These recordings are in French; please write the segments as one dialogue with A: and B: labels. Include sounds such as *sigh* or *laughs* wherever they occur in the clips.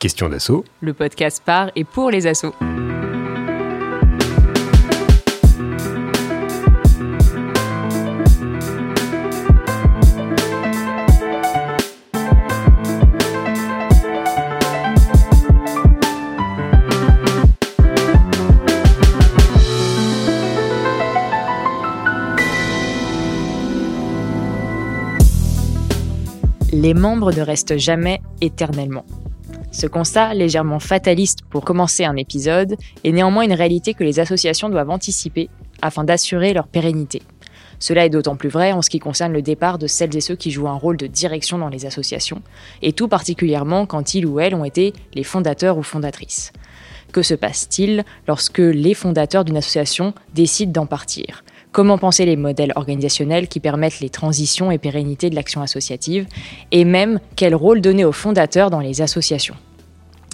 A: Question d'assaut.
B: Le podcast par et pour les assauts. Les membres ne restent jamais éternellement. Ce constat, légèrement fataliste pour commencer un épisode, est néanmoins une réalité que les associations doivent anticiper afin d'assurer leur pérennité. Cela est d'autant plus vrai en ce qui concerne le départ de celles et ceux qui jouent un rôle de direction dans les associations, et tout particulièrement quand ils ou elles ont été les fondateurs ou fondatrices. Que se passe-t-il lorsque les fondateurs d'une association décident d'en partir? Comment penser les modèles organisationnels qui permettent les transitions et pérennités de l'action associative Et même, quel rôle donner aux fondateurs dans les associations?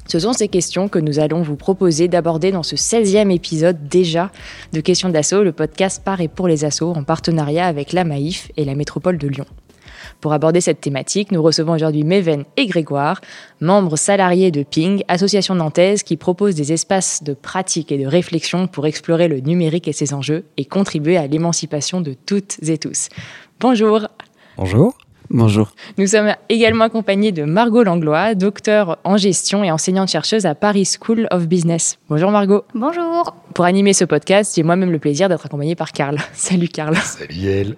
B: Ce sont ces questions que nous allons vous proposer d'aborder dans ce 16e épisode déjà de Questions d'assaut, le podcast par et pour les assos en partenariat avec la Maïf et la métropole de Lyon. Pour aborder cette thématique, nous recevons aujourd'hui Méven et Grégoire, membres salariés de Ping, association nantaise qui propose des espaces de pratique et de réflexion pour explorer le numérique et ses enjeux et contribuer à l'émancipation de toutes et tous. Bonjour.
A: Bonjour.
C: Bonjour.
B: Nous sommes également accompagnés de Margot Langlois, docteur en gestion et enseignante-chercheuse à Paris School of Business. Bonjour Margot.
D: Bonjour.
B: Pour animer ce podcast, j'ai moi-même le plaisir d'être accompagnée par Karl. *laughs* Salut Karl.
A: Salut Yael.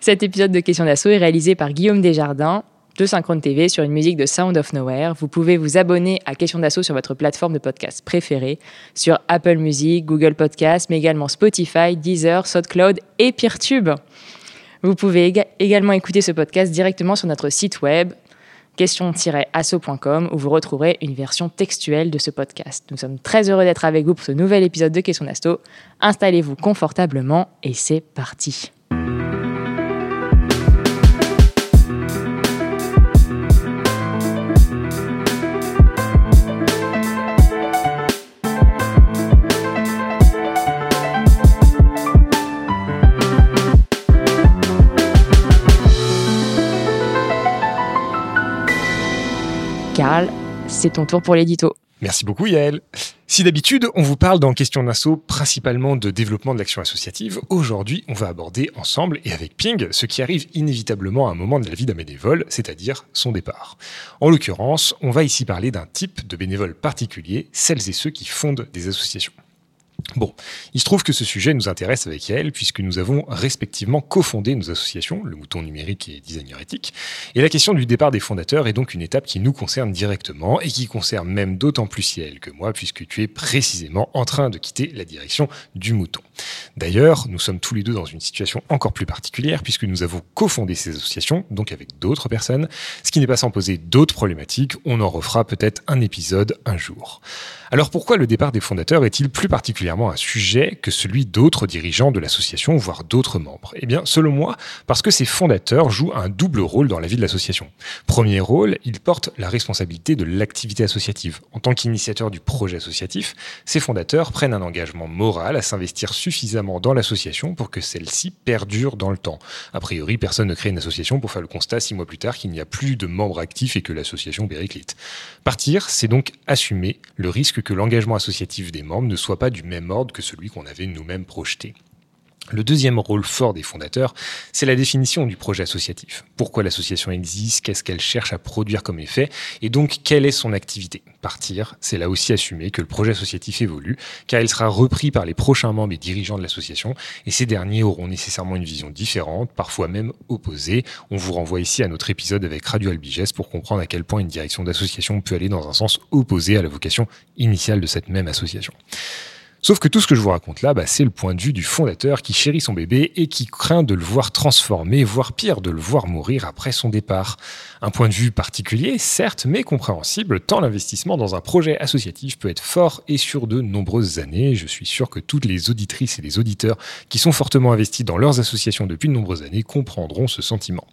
B: Cet épisode de Questions d'assaut est réalisé par Guillaume Desjardins de Synchrone TV sur une musique de Sound of Nowhere. Vous pouvez vous abonner à Questions d'assaut sur votre plateforme de podcast préférée, sur Apple Music, Google Podcast, mais également Spotify, Deezer, SoundCloud et PeerTube. Vous pouvez également écouter ce podcast directement sur notre site web question-asso.com où vous retrouverez une version textuelle de ce podcast. Nous sommes très heureux d'être avec vous pour ce nouvel épisode de Question d'Asso. Installez-vous confortablement et c'est parti. C'est ton tour pour l'édito.
A: Merci beaucoup Yael. Si d'habitude on vous parle dans Question d'Asso principalement de développement de l'action associative, aujourd'hui on va aborder ensemble et avec Ping ce qui arrive inévitablement à un moment de la vie d'un bénévole, c'est-à-dire son départ. En l'occurrence, on va ici parler d'un type de bénévole particulier, celles et ceux qui fondent des associations. Bon, il se trouve que ce sujet nous intéresse avec Yael puisque nous avons respectivement cofondé nos associations, le Mouton Numérique et Designer Éthique. Et la question du départ des fondateurs est donc une étape qui nous concerne directement et qui concerne même d'autant plus Yael que moi puisque tu es précisément en train de quitter la direction du Mouton. D'ailleurs, nous sommes tous les deux dans une situation encore plus particulière puisque nous avons cofondé ces associations, donc avec d'autres personnes, ce qui n'est pas sans poser d'autres problématiques. On en refera peut-être un épisode un jour. Alors pourquoi le départ des fondateurs est-il plus un sujet que celui d'autres dirigeants de l'association, voire d'autres membres Eh bien, selon moi, parce que ces fondateurs jouent un double rôle dans la vie de l'association. Premier rôle, ils portent la responsabilité de l'activité associative. En tant qu'initiateurs du projet associatif, ces fondateurs prennent un engagement moral à s'investir suffisamment dans l'association pour que celle-ci perdure dans le temps. A priori, personne ne crée une association pour faire le constat six mois plus tard qu'il n'y a plus de membres actifs et que l'association périclite. Partir, c'est donc assumer le risque que l'engagement associatif des membres ne soit pas du même ordre que celui qu'on avait nous-mêmes projeté. Le deuxième rôle fort des fondateurs, c'est la définition du projet associatif. Pourquoi l'association existe, qu'est-ce qu'elle cherche à produire comme effet, et donc quelle est son activité. Partir, c'est là aussi assumer que le projet associatif évolue, car il sera repris par les prochains membres et dirigeants de l'association, et ces derniers auront nécessairement une vision différente, parfois même opposée. On vous renvoie ici à notre épisode avec Radio Albiges pour comprendre à quel point une direction d'association peut aller dans un sens opposé à la vocation initiale de cette même association. Sauf que tout ce que je vous raconte là, bah, c'est le point de vue du fondateur qui chérit son bébé et qui craint de le voir transformer, voire pire, de le voir mourir après son départ. Un point de vue particulier, certes, mais compréhensible, tant l'investissement dans un projet associatif peut être fort et sur de nombreuses années. Je suis sûr que toutes les auditrices et les auditeurs qui sont fortement investis dans leurs associations depuis de nombreuses années comprendront ce sentiment.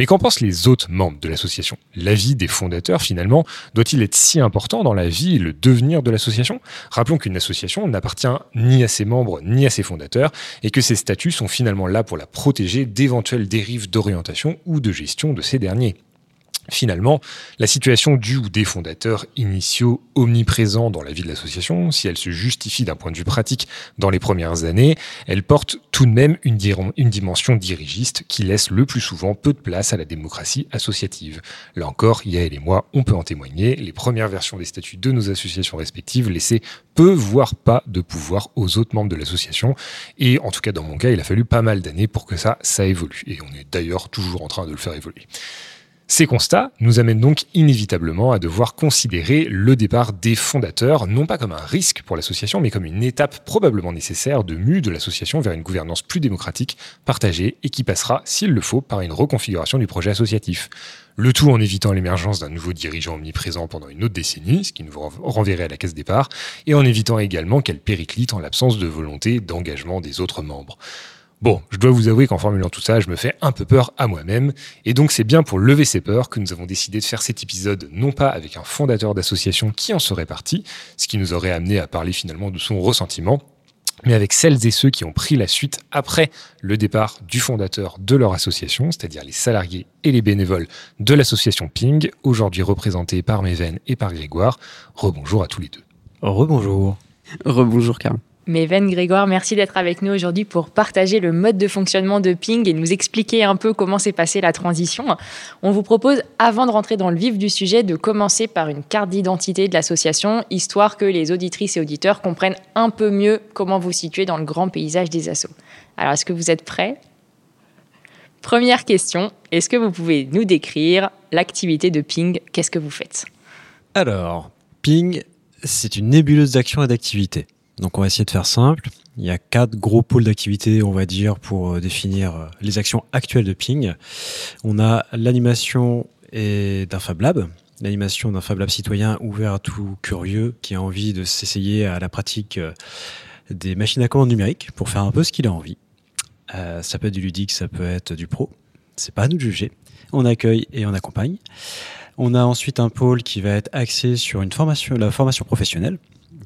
A: Mais qu'en pensent les autres membres de l'association? L'avis des fondateurs, finalement, doit-il être si important dans la vie et le devenir de l'association? Rappelons qu'une association n'appartient ni à ses membres ni à ses fondateurs et que ses statuts sont finalement là pour la protéger d'éventuelles dérives d'orientation ou de gestion de ces derniers. Finalement, la situation du ou des fondateurs initiaux omniprésents dans la vie de l'association, si elle se justifie d'un point de vue pratique dans les premières années, elle porte tout de même une, dimension dirigiste qui laisse le plus souvent peu de place à la démocratie associative. Là encore, Yael et moi, on peut en témoigner, les premières versions des statuts de nos associations respectives laissaient peu, voire pas de pouvoir aux autres membres de l'association. Et en tout cas, dans mon cas, il a fallu pas mal d'années pour que ça, ça évolue. Et on est d'ailleurs toujours en train de le faire évoluer. Ces constats nous amènent donc inévitablement à devoir considérer le départ des fondateurs, non pas comme un risque pour l'association, mais comme une étape probablement nécessaire de mue de l'association vers une gouvernance plus démocratique, partagée, et qui passera, s'il le faut, par une reconfiguration du projet associatif. Le tout en évitant l'émergence d'un nouveau dirigeant omniprésent pendant une autre décennie, ce qui nous renverrait à la case départ, et en évitant également qu'elle périclite en l'absence de volonté d'engagement des autres membres. Bon, je dois vous avouer qu'en formulant tout ça, je me fais un peu peur à moi-même, et donc c'est bien pour lever ces peurs que nous avons décidé de faire cet épisode non pas avec un fondateur d'association qui en serait parti, ce qui nous aurait amené à parler finalement de son ressentiment, mais avec celles et ceux qui ont pris la suite après le départ du fondateur de leur association, c'est-à-dire les salariés et les bénévoles de l'association Ping, aujourd'hui représentés par Méven et par Grégoire. Rebonjour à tous les deux.
C: Rebonjour.
D: Rebonjour Karl.
B: Méven Grégoire, merci d'être avec nous aujourd'hui pour partager le mode de fonctionnement de Ping et nous expliquer un peu comment s'est passée la transition. On vous propose, avant de rentrer dans le vif du sujet, de commencer par une carte d'identité de l'association, histoire que les auditrices et auditeurs comprennent un peu mieux comment vous situez dans le grand paysage des assos. Alors, est-ce que vous êtes prêts? Première question, est-ce que vous pouvez nous décrire l'activité de Ping? Qu'est-ce que vous faites?
C: Alors, Ping, c'est une nébuleuse d'action et d'activité. Donc on va essayer de faire simple. Il y a quatre gros pôles d'activité, on va dire, pour euh, définir euh, les actions actuelles de Ping. On a l'animation d'un Fab Lab, l'animation d'un Fab Lab citoyen ouvert à tout curieux qui a envie de s'essayer à la pratique euh, des machines à commande numériques pour faire un peu ce qu'il a envie. ça peut être du ludique, ça peut être du pro. C'est pas à nous de juger. On accueille et on accompagne. On a ensuite un pôle qui va être axé sur la formation professionnelle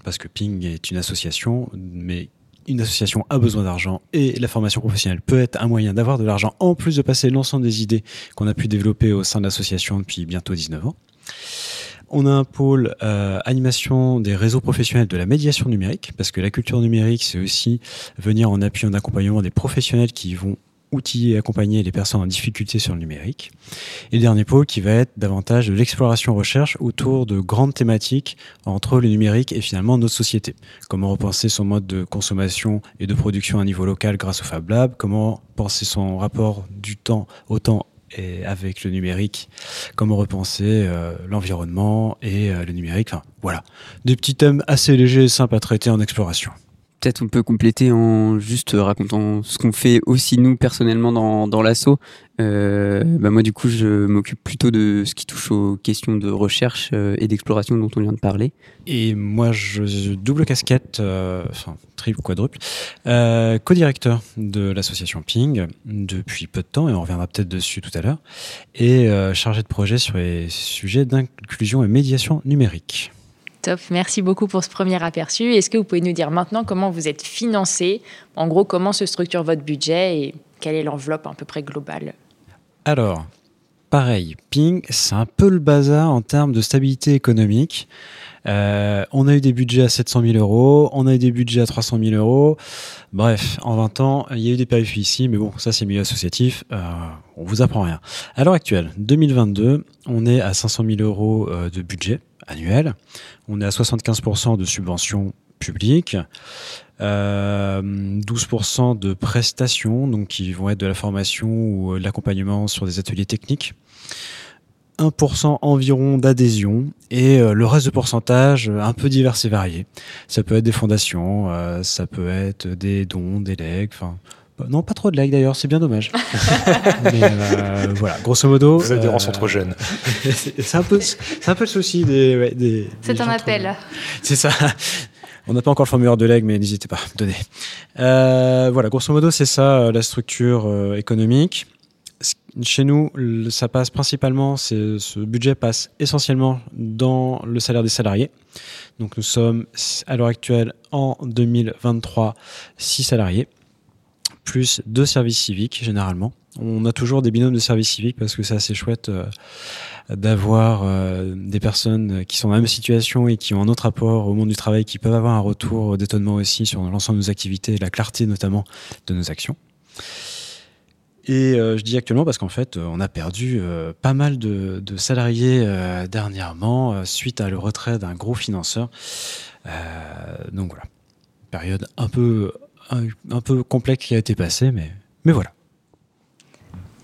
C: parce que Ping est une association, mais une association a besoin d'argent et la formation professionnelle peut être un moyen d'avoir de l'argent en plus de passer l'ensemble des idées qu'on a pu développer au sein de l'association depuis bientôt 19 ans. On a un pôle euh, animation des réseaux professionnels de la médiation numérique, parce que la culture numérique, c'est aussi venir en appui, en accompagnement des professionnels qui vont outiller et accompagner les personnes en difficulté sur le numérique. Et dernier pôle qui va être davantage de l'exploration-recherche autour de grandes thématiques entre le numérique et finalement notre société. Comment repenser son mode de consommation et de production à niveau local grâce au Fab Lab, comment penser son rapport du temps au temps et avec le numérique, comment repenser euh, l'environnement et euh, le numérique? Enfin, voilà, des petits thèmes assez légers et simples à traiter en exploration
D: peut-être on peut compléter en juste racontant ce qu'on fait aussi nous personnellement dans, dans l'assaut. Euh, bah moi du coup je m'occupe plutôt de ce qui touche aux questions de recherche euh, et d'exploration dont on vient de parler.
C: Et moi je double casquette, euh, enfin triple quadruple, co-directeur de l'association Ping depuis peu de temps et on reviendra peut-être dessus tout à l'heure, et chargé de projet sur les sujets d'inclusion et médiation numérique.
B: Top, merci beaucoup pour ce premier aperçu. Est-ce que vous pouvez nous dire maintenant comment vous êtes financé? En gros, comment se structure votre budget et quelle est l'enveloppe à peu près globale?
C: Alors, pareil, Ping, c'est un peu le bazar en termes de stabilité économique. Euh, on a eu des budgets à 700 000 euros, on a eu des budgets à 300 000 euros. Bref, en 20 ans, il y a eu des périphéries ici, mais bon, ça c'est milieu associatif, euh, on vous apprend rien. À l'heure actuelle, 2022, on est à 500 000 euros euh, de budget annuel. On est à 75% de subventions publiques. 12% euh, de prestations, donc qui vont être de la formation ou de l'accompagnement sur des ateliers techniques. 1% environ d'adhésion et euh, le reste de pourcentage un peu divers et varié. Ça peut être des fondations, euh, ça peut être des dons, des legs, enfin non, pas trop de likes d'ailleurs, c'est bien dommage. *laughs* Mais euh, voilà, grosso modo.
A: Vous des euh, trop jeunes. *laughs*
C: c'est un, peu, un peu le souci des. des
B: c'est un appel.
C: C'est ça. On n'a pas encore le formulaire de leg, mais n'hésitez pas, donnez. Euh, voilà, grosso modo, c'est ça la structure économique. Chez nous, ça passe principalement, ce budget passe essentiellement dans le salaire des salariés. Donc nous sommes à l'heure actuelle en 2023 6 salariés plus deux services civiques généralement. On a toujours des binômes de services civiques parce que c'est assez chouette euh, d'avoir euh, des personnes qui sont dans la même situation et qui ont un autre rapport au monde du travail, qui peuvent avoir un retour d'étonnement aussi sur l'ensemble de nos activités et la clarté notamment de nos actions. Et euh, je dis actuellement parce qu'en fait, on a perdu pas mal de, de salariés dernièrement suite à le retrait d'un gros financeur. donc voilà, période un peu un, un, peu complexe qui a été passée, mais, mais voilà.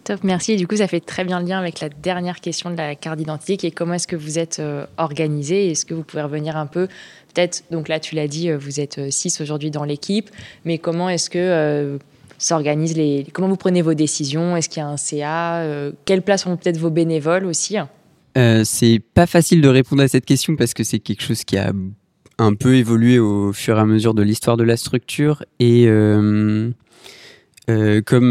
B: Top, merci. Et du coup, ça fait très bien le lien avec la dernière question de la carte d'identité, qui est comment est-ce que vous êtes euh, organisé? Est-ce que vous pouvez revenir un peu? Peut-être, donc là, tu l'as dit, euh, vous êtes 6 euh, aujourd'hui dans l'équipe, mais comment est-ce que s'organise les... Comment vous prenez vos décisions? Est-ce qu'il y a un CA Quelle place ont peut-être vos bénévoles aussi?
D: C'est pas facile de répondre à cette question parce que c'est quelque chose qui a un peu évolué au fur et à mesure de l'histoire de la structure et comme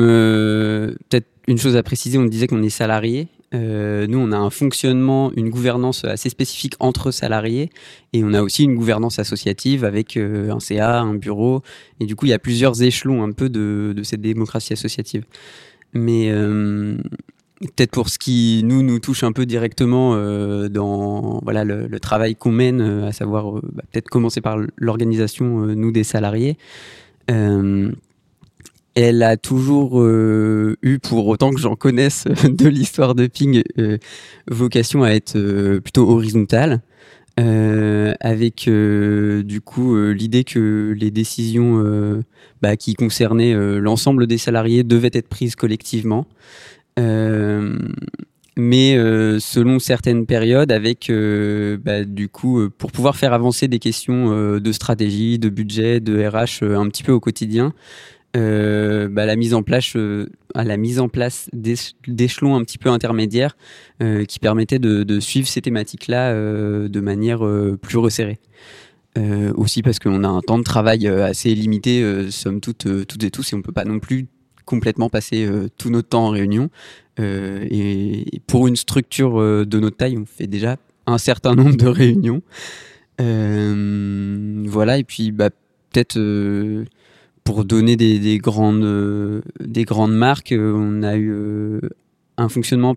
D: peut-être une chose à préciser, on disait qu'on est salarié. Euh, nous, on a un fonctionnement, une gouvernance assez spécifique entre salariés, et on a aussi une gouvernance associative avec euh, un CA, un bureau, et du coup, il y a plusieurs échelons un peu de, cette démocratie associative. Mais euh, peut-être pour ce qui nous nous touche un peu directement dans voilà le, travail qu'on mène, à savoir bah, peut-être commencer par l'organisation nous des salariés elle a toujours euh, eu, pour autant que j'en connaisse *laughs* de l'histoire de Ping, euh, vocation à être euh, plutôt horizontale, avec du coup l'idée que les décisions bah, qui concernaient l'ensemble des salariés devaient être prises collectivement. Mais selon certaines périodes, avec bah, du coup pour pouvoir faire avancer des questions de stratégie, de budget, de RH un petit peu au quotidien, euh, bah, la mise en place, euh, à la mise en place d'échelons un petit peu intermédiaires euh, qui permettaient de, suivre ces thématiques-là de manière plus resserrée. aussi parce qu'on a un temps de travail assez limité, somme toute, toutes et tous, et on peut pas non plus complètement passer tout notre temps en réunion. et pour une structure de notre taille, on fait déjà un certain *laughs* nombre de réunions. voilà, et puis bah, peut-être pour donner des, grandes, des grandes marques, euh, on a eu euh, un fonctionnement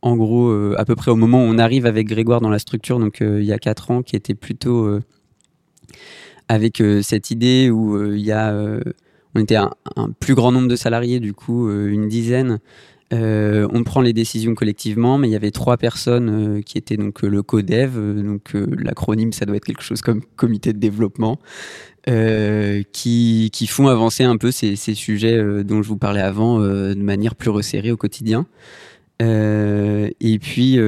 D: en gros euh, à peu près au moment où on arrive avec Grégoire dans la structure, donc il y a quatre ans, qui était plutôt avec cette idée où il y a, on était un, plus grand nombre de salariés, du coup une dizaine. on prend les décisions collectivement, mais il y avait trois personnes qui étaient donc le CODEV, donc l'acronyme ça doit être quelque chose comme comité de développement, euh, qui, font avancer un peu ces, sujets euh, dont je vous parlais avant euh, de manière plus resserrée au quotidien. et puis,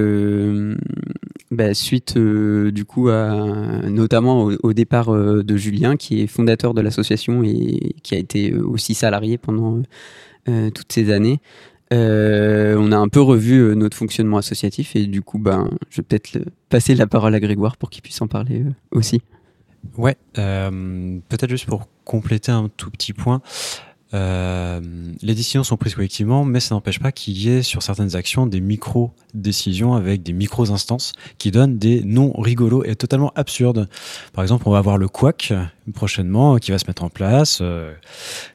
D: bah, suite du coup notamment au, départ de Julien, qui est fondateur de l'association et qui a été aussi salarié pendant toutes ces années, on a un peu revu notre fonctionnement associatif et du coup, ben, je vais peut-être passer la parole à Grégoire pour qu'il puisse en parler aussi.
C: Ouais, euh, peut-être juste pour compléter un tout petit point. Euh, les décisions sont prises collectivement, mais ça n'empêche pas qu'il y ait sur certaines actions des micro-décisions avec des micro-instances qui donnent des noms rigolos et totalement absurdes. Par exemple, on va avoir le QUAC prochainement qui va se mettre en place, euh,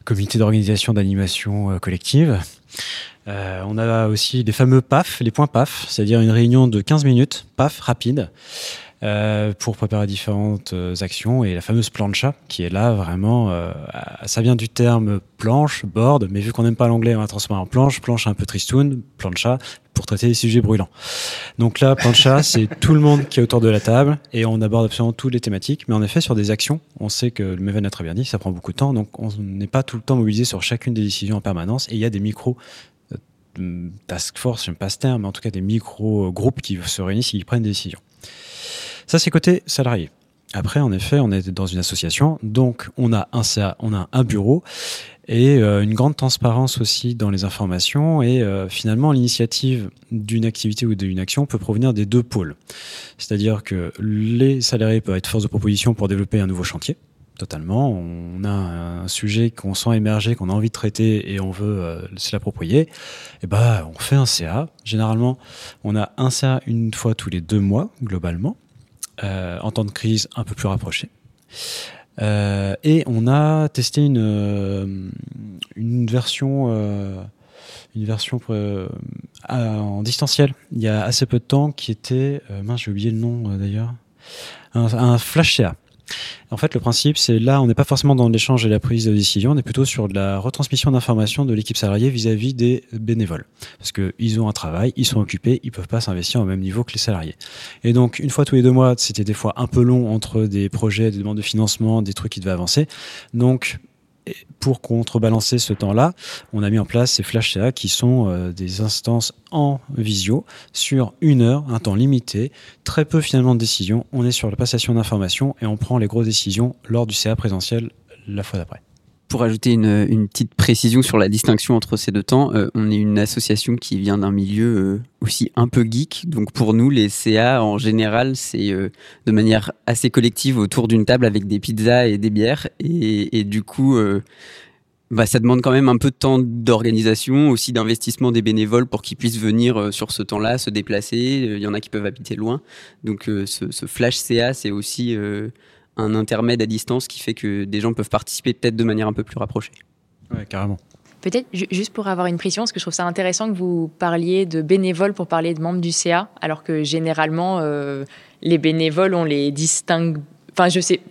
C: comité d'organisation d'animation euh, collective. Euh, on a aussi les fameux PAF, les points PAF, c'est-à-dire une réunion de 15 minutes, PAF rapide. Euh, pour préparer différentes euh, actions et la fameuse plancha qui est là vraiment euh, ça vient du terme planche board mais vu qu'on n'aime pas l'anglais on va transformer en planche. Planche un peu tristoun plancha pour traiter des sujets brûlants. Donc là plancha *laughs* c'est tout le monde qui est autour de la table et on aborde absolument toutes les thématiques. Mais en effet sur des actions on sait que le Meven a très bien dit ça prend beaucoup de temps. Donc on n'est pas tout le temps mobilisé sur chacune des décisions en permanence. Et il y a des micros task force, j'aime pas ce terme, mais en tout cas des micro-groupes qui se réunissent et qui prennent des décisions. Ça, c'est côté salarié. Après, en effet, on est dans une association, donc on a un CA, on a un bureau et euh, une grande transparence aussi dans les informations. Et euh, finalement, l'initiative d'une activité ou d'une action peut provenir des deux pôles. C'est-à-dire que les salariés peuvent être force de proposition pour développer un nouveau chantier. Totalement. On a un sujet qu'on sent émerger, qu'on a envie de traiter et on veut euh, se l'approprier. Et eh ben, on fait un CA. Généralement, on a un CA une fois tous les deux mois, globalement. Euh, en temps de crise un peu plus rapproché. et on a testé une, une version une version en distanciel il y a assez peu de temps qui était mince j'ai oublié le nom d'ailleurs un, un flash CA en fait, le principe, c'est là, on n'est pas forcément dans l'échange et la prise de décision, on est plutôt sur de la retransmission d'informations de l'équipe salariée vis-à-vis des bénévoles. Parce qu'ils ont un travail, ils sont occupés, ils peuvent pas s'investir au même niveau que les salariés. Et donc, une fois tous les deux mois, c'était des fois un peu long entre des projets, des demandes de financement, des trucs qui devaient avancer. Donc, pour contrebalancer ce temps-là, on a mis en place ces flash CA qui sont euh, des instances en visio sur une heure, un temps limité, très peu finalement de décisions. On est sur la passation d'informations et on prend les grosses décisions lors du CA présentiel la fois d'après.
D: Pour ajouter une, petite précision sur la distinction entre ces deux temps, euh, on est une association qui vient d'un milieu euh, aussi un peu geek. Donc pour nous, les CA en général, c'est euh, de manière assez collective autour d'une table avec des pizzas et des bières. Et, du coup, bah, ça demande quand même un peu de temps d'organisation, aussi d'investissement des bénévoles pour qu'ils puissent venir sur ce temps-là, se déplacer. Il y en a qui peuvent habiter loin. Donc ce, flash CA, c'est aussi un intermède à distance qui fait que des gens peuvent participer peut-être de manière un peu plus rapprochée.
C: Ouais, carrément.
B: Peut-être juste pour avoir une précision, parce que je trouve ça intéressant que vous parliez de bénévoles pour parler de membres du CA, alors que généralement, euh, les bénévoles, on les distingue. Enfin, je sais.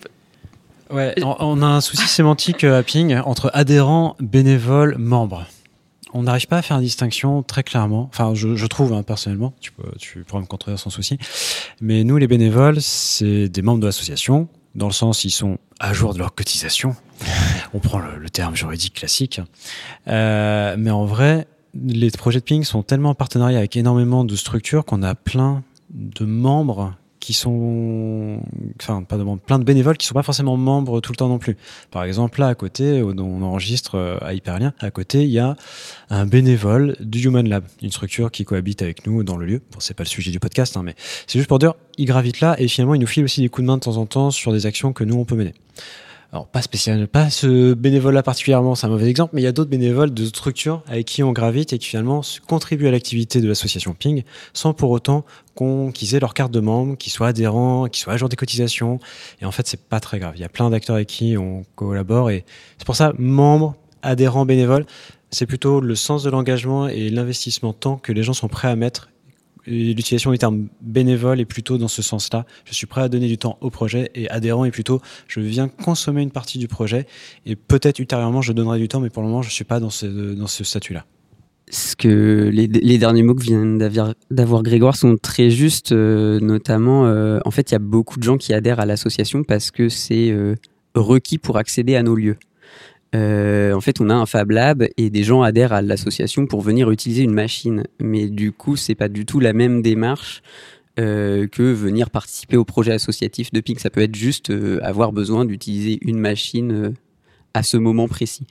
C: Ouais, on a un souci *laughs* sémantique euh, à Ping entre adhérents, bénévoles, membres. On n'arrive pas à faire une distinction très clairement. Enfin, je, trouve hein, personnellement, tu, peux, tu pourras me contredire sans souci. Mais nous, les bénévoles, c'est des membres de l'association dans le sens ils sont à jour de leur cotisation. *laughs* On prend le, terme juridique classique. Euh, mais en vrai, les projets de ping sont tellement en partenariat avec énormément de structures qu'on a plein de membres qui sont, enfin, pas de plein de bénévoles qui sont pas forcément membres tout le temps non plus. Par exemple, là, à côté, on enregistre euh, à Hyperlien, à côté, il y a un bénévole du Human Lab, une structure qui cohabite avec nous dans le lieu. Bon, c'est pas le sujet du podcast, hein, mais c'est juste pour dire, il gravite là et finalement, il nous file aussi des coups de main de temps en temps sur des actions que nous, on peut mener alors pas spécial, pas ce bénévole-là particulièrement, c'est un mauvais exemple, mais il y a d'autres bénévoles de structures avec qui on gravite et qui finalement contribuent à l'activité de l'association Ping sans pour autant qu'ils aient leur carte de membre, qu'ils soient adhérents, qu'ils soient agents des cotisations. Et en fait, c'est pas très grave. Il y a plein d'acteurs avec qui on collabore et c'est pour ça, membres, adhérents, bénévoles, c'est plutôt le sens de l'engagement et l'investissement temps que les gens sont prêts à mettre l'utilisation du terme bénévole est plutôt dans ce sens-là. Je suis prêt à donner du temps au projet et adhérent est plutôt je viens consommer une partie du projet et peut-être ultérieurement je donnerai du temps, mais pour le moment je suis pas dans ce, dans ce statut-là.
D: Ce que les, derniers mots que vient d'avoir Grégoire sont très justes, euh, notamment euh, en fait il y a beaucoup de gens qui adhèrent à l'association parce que c'est euh, requis pour accéder à nos lieux. Euh, en fait, on a un Fab Lab et des gens adhèrent à l'association pour venir utiliser une machine. Mais du coup, c'est pas du tout la même démarche euh, que venir participer au projet associatif de PIC. Ça peut être juste euh, avoir besoin d'utiliser une machine à ce moment précis.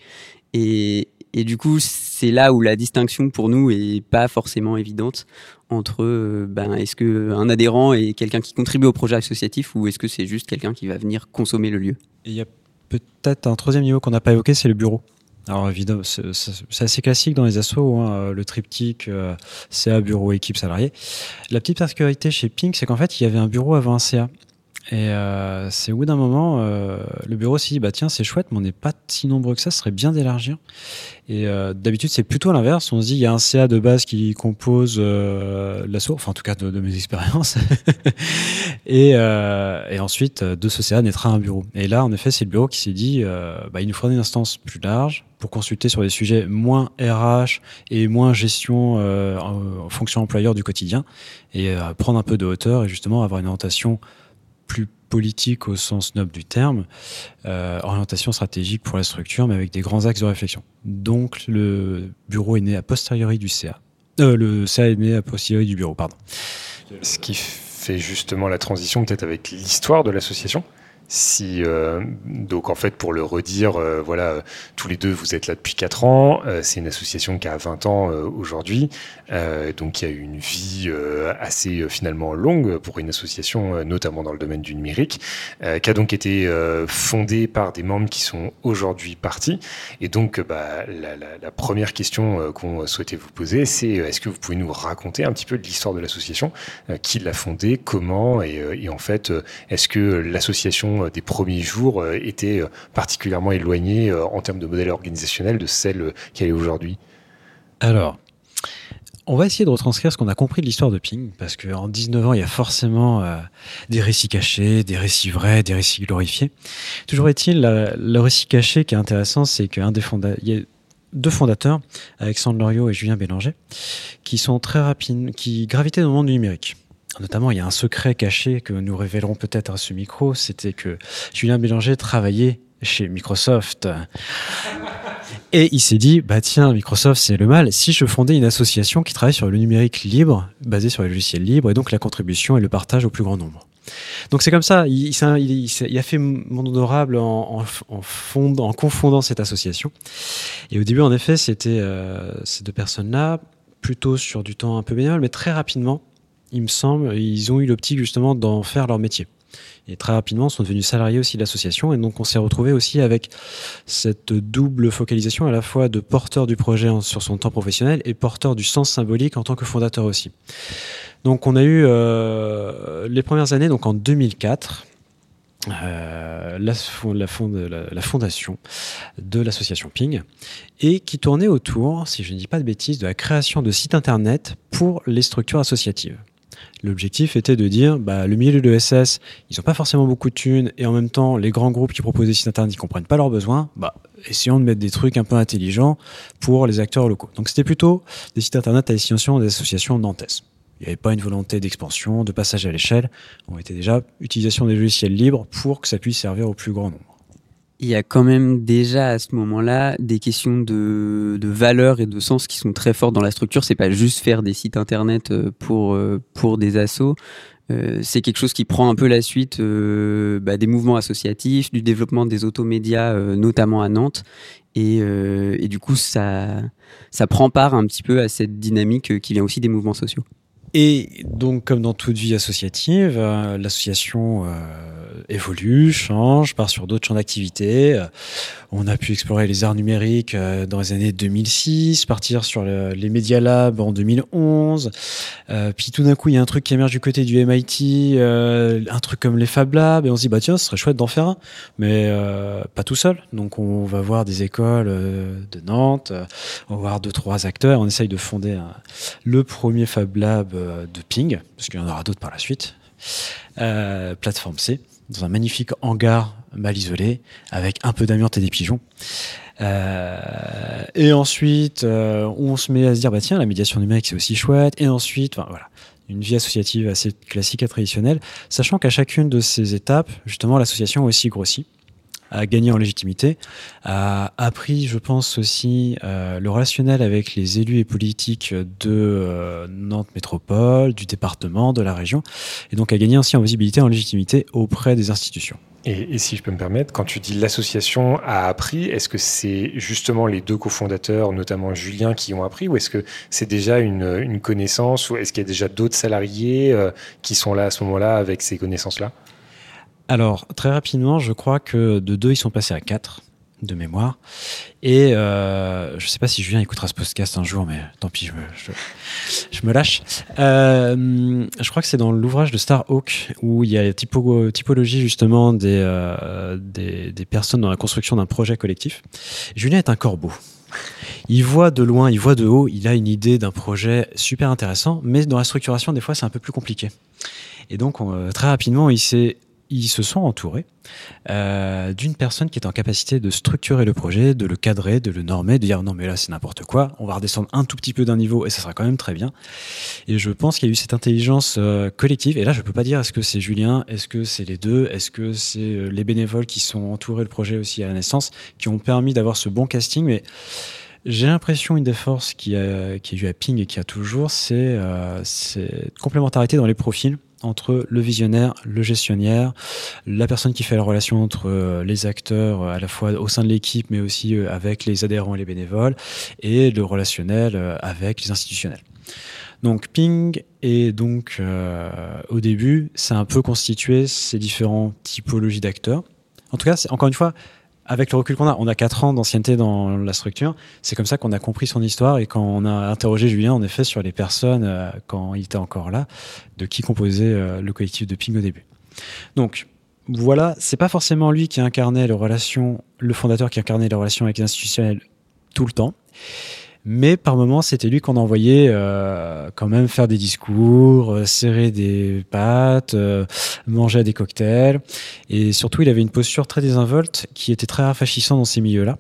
D: Et, du coup, c'est là où la distinction pour nous est pas forcément évidente entre ben, est-ce que un adhérent est quelqu'un qui contribue au projet associatif ou est-ce que c'est juste quelqu'un qui va venir consommer le lieu.
C: Peut-être un troisième niveau qu'on n'a pas évoqué, c'est le bureau. Alors évidemment, c'est assez classique dans les assos, hein, le triptyque euh, CA, bureau, équipe, salarié. La petite particularité chez Pink, c'est qu'en fait, il y avait un bureau avant un CA. Et euh, c'est au bout d'un moment, euh, le bureau s'est dit, bah tiens, c'est chouette, mais on n'est pas si nombreux que ça, ce serait bien d'élargir. Et euh, d'habitude, c'est plutôt l'inverse. On se dit, il y a un CA de base qui compose euh, l'assaut, enfin en tout cas de, mes expériences. *laughs* et, euh, et, ensuite, de ce CA naîtra un bureau. Et là, en effet, c'est le bureau qui s'est dit, bah, il nous faudrait une instance plus large pour consulter sur des sujets moins RH et moins gestion en fonction employeur du quotidien et prendre un peu de hauteur et justement avoir une orientation plus politique au sens noble du terme, euh, orientation stratégique pour la structure, mais avec des grands axes de réflexion. Donc le bureau est né a posteriori du CA. Euh, le CA est né a posteriori du bureau, pardon.
A: Ce qui fait justement la transition peut-être avec l'histoire de l'association. Si euh, donc en fait pour le redire, euh, voilà, tous les deux vous êtes là depuis 4 ans. Euh, c'est une association qui a 20 ans aujourd'hui, donc y a eu une vie assez finalement longue pour une association, notamment dans le domaine du numérique, qui a donc été fondée par des membres qui sont aujourd'hui partis. Et donc bah, la, première question qu'on souhaitait vous poser, c'est est-ce que vous pouvez nous raconter un petit peu de l'histoire de l'association, qui l'a fondée, comment et, en fait est-ce que l'association l'association des premiers jours était particulièrement éloignée en termes de modèle organisationnel de celle qu'elle est aujourd'hui
C: Alors, on va essayer de retranscrire ce qu'on a compris de l'histoire de Ping, parce qu'en 19 ans, il y a forcément euh, des récits cachés, des récits vrais, des récits glorifiés. Toujours est-il, le récit caché qui est intéressant, c'est qu'un des y a deux fondateurs, Alexandre Loriot et Julien Bélanger, qui sont très rapides, qui gravitaient dans le monde du numérique. Notamment, il y a un secret caché que nous révélerons peut-être à ce micro, c'était que Julien Bélanger travaillait chez Microsoft. Et il s'est dit, bah tiens, Microsoft, c'est le mal. Si je fondais une association qui travaille sur le numérique libre, basée sur les logiciels libres, et donc la contribution et le partage au plus grand nombre. Donc c'est comme ça, il, il, a fait monde honorable en, en, en, confondant cette association. Et au début, en effet, c'était euh, ces deux personnes-là, plutôt sur du temps un peu bénévole, mais très rapidement, il me semble, ils ont eu l'optique justement d'en faire leur métier et très rapidement sont devenus salariés aussi de l'association. Et donc on s'est retrouvé aussi avec cette double focalisation à la fois de porteur du projet sur son temps professionnel et porteur du sens symbolique en tant que fondateur aussi. Donc on a eu euh, les premières années, donc en 2004. Euh, la, fondation de l'association Ping et qui tournait autour, si je ne dis pas de bêtises, de la création de sites internet pour les structures associatives. L'objectif était de dire, bah, le milieu de l'ESS, ils n'ont pas forcément beaucoup de thunes, et en même temps, les grands groupes qui proposent des sites internet, ils comprennent pas leurs besoins, bah, essayons de mettre des trucs un peu intelligents pour les acteurs locaux. Donc c'était plutôt des sites internet à destination des associations nantaises. Il n'y avait pas une volonté d'expansion, de passage à l'échelle. On était déjà utilisation des logiciels libres pour que ça puisse servir au plus grand nombre
D: il y a quand même déjà à ce moment-là des questions de, de valeur et de sens qui sont très fortes dans la structure. C'est pas juste faire des sites internet euh, pour euh, pour des assos. Euh, c'est quelque chose qui prend un peu la suite bah, des mouvements associatifs, du développement des automédias, notamment à Nantes. Et, et, du coup, ça, ça prend part un petit peu à cette dynamique qui vient aussi des mouvements sociaux.
C: Et donc, comme dans toute vie associative, l'association évolue, change, part sur d'autres champs d'activité. On a pu explorer les arts numériques euh, dans les années 2006, partir sur les Media Lab en 2011. Euh, puis tout d'un coup, il y a un truc qui émerge du côté du MIT, euh, un truc comme les Fab Labs, et on se dit, bah tiens, ce serait chouette d'en faire un, mais pas tout seul. Donc on va voir des écoles de Nantes, on va voir deux, trois acteurs, on essaye de fonder le premier Fab Lab de Ping, parce qu'il y en aura d'autres par la suite. plateforme C dans un magnifique hangar mal isolé, avec un peu d'amiante et des pigeons. Euh, et ensuite, euh, on se met à se dire, bah tiens, la médiation numérique, c'est aussi chouette. Et ensuite, voilà, une vie associative assez classique et traditionnelle, sachant qu'à chacune de ces étapes, justement, l'association aussi grossi a gagné en légitimité, a appris, je pense aussi, euh, le relationnel avec les élus et politiques de euh, Nantes Métropole, du département, de la région, et donc a gagné aussi en visibilité, en légitimité auprès des institutions.
A: Et, si je peux me permettre, quand tu dis l'association a appris, est-ce que c'est justement les deux cofondateurs, notamment Julien, qui ont appris, ou est-ce que c'est déjà une, connaissance, ou est-ce qu'il y a déjà d'autres salariés euh, qui sont là à ce moment-là avec ces connaissances-là?
C: Alors, très rapidement, je crois que de deux, ils sont passés à quatre de mémoire. Et euh, je sais pas si Julien écoutera ce podcast un jour, mais tant pis, je me, je, me lâche. Euh, je crois que c'est dans l'ouvrage de Starhawk où il y a typologie justement des, euh, des, des, personnes dans la construction d'un projet collectif. Julien est un corbeau. Il voit de loin, il voit de haut, il a une idée d'un projet super intéressant, mais dans la structuration, des fois, c'est un peu plus compliqué. Et donc, très rapidement, il s'est ils se sont entourés euh, d'une personne qui est en capacité de structurer le projet, de le cadrer, de le normer, de dire non mais là c'est n'importe quoi, on va redescendre un tout petit peu d'un niveau et ça sera quand même très bien. Et je pense qu'il y a eu cette intelligence euh, collective. Et là je peux pas dire est-ce que c'est Julien, est-ce que c'est les deux, est-ce que c'est euh, les bénévoles qui sont entourés le projet aussi à la naissance, qui ont permis d'avoir ce bon casting. Mais j'ai l'impression une des forces qui a, qui a eu à Ping et qui a toujours, c'est euh, cette complémentarité dans les profils entre le visionnaire, le gestionnaire, la personne qui fait la relation entre euh, les acteurs euh, à la fois au sein de l'équipe mais aussi euh, avec les adhérents et les bénévoles et le relationnel avec les institutionnels. Donc Ping est donc au début, c'est un peu constitué ces différentes typologies d'acteurs. En tout cas, c'est encore une fois, avec le recul qu'on a, on a quatre ans d'ancienneté dans la structure. C'est comme ça qu'on a compris son histoire et quand on a interrogé Julien, en effet, sur les personnes euh, quand il était encore là, de qui composait euh, le collectif de Ping au début. Donc voilà, c'est pas forcément lui qui incarnait les relations, le fondateur qui incarnait les relations avec les institutionnels tout le temps. Mais par moments, c'était lui qu'on envoyait euh, quand même faire des discours, euh, serrer des pâtes, euh, manger des cocktails. Et surtout, il avait une posture très désinvolte qui était très rafraîchissante dans ces milieux-là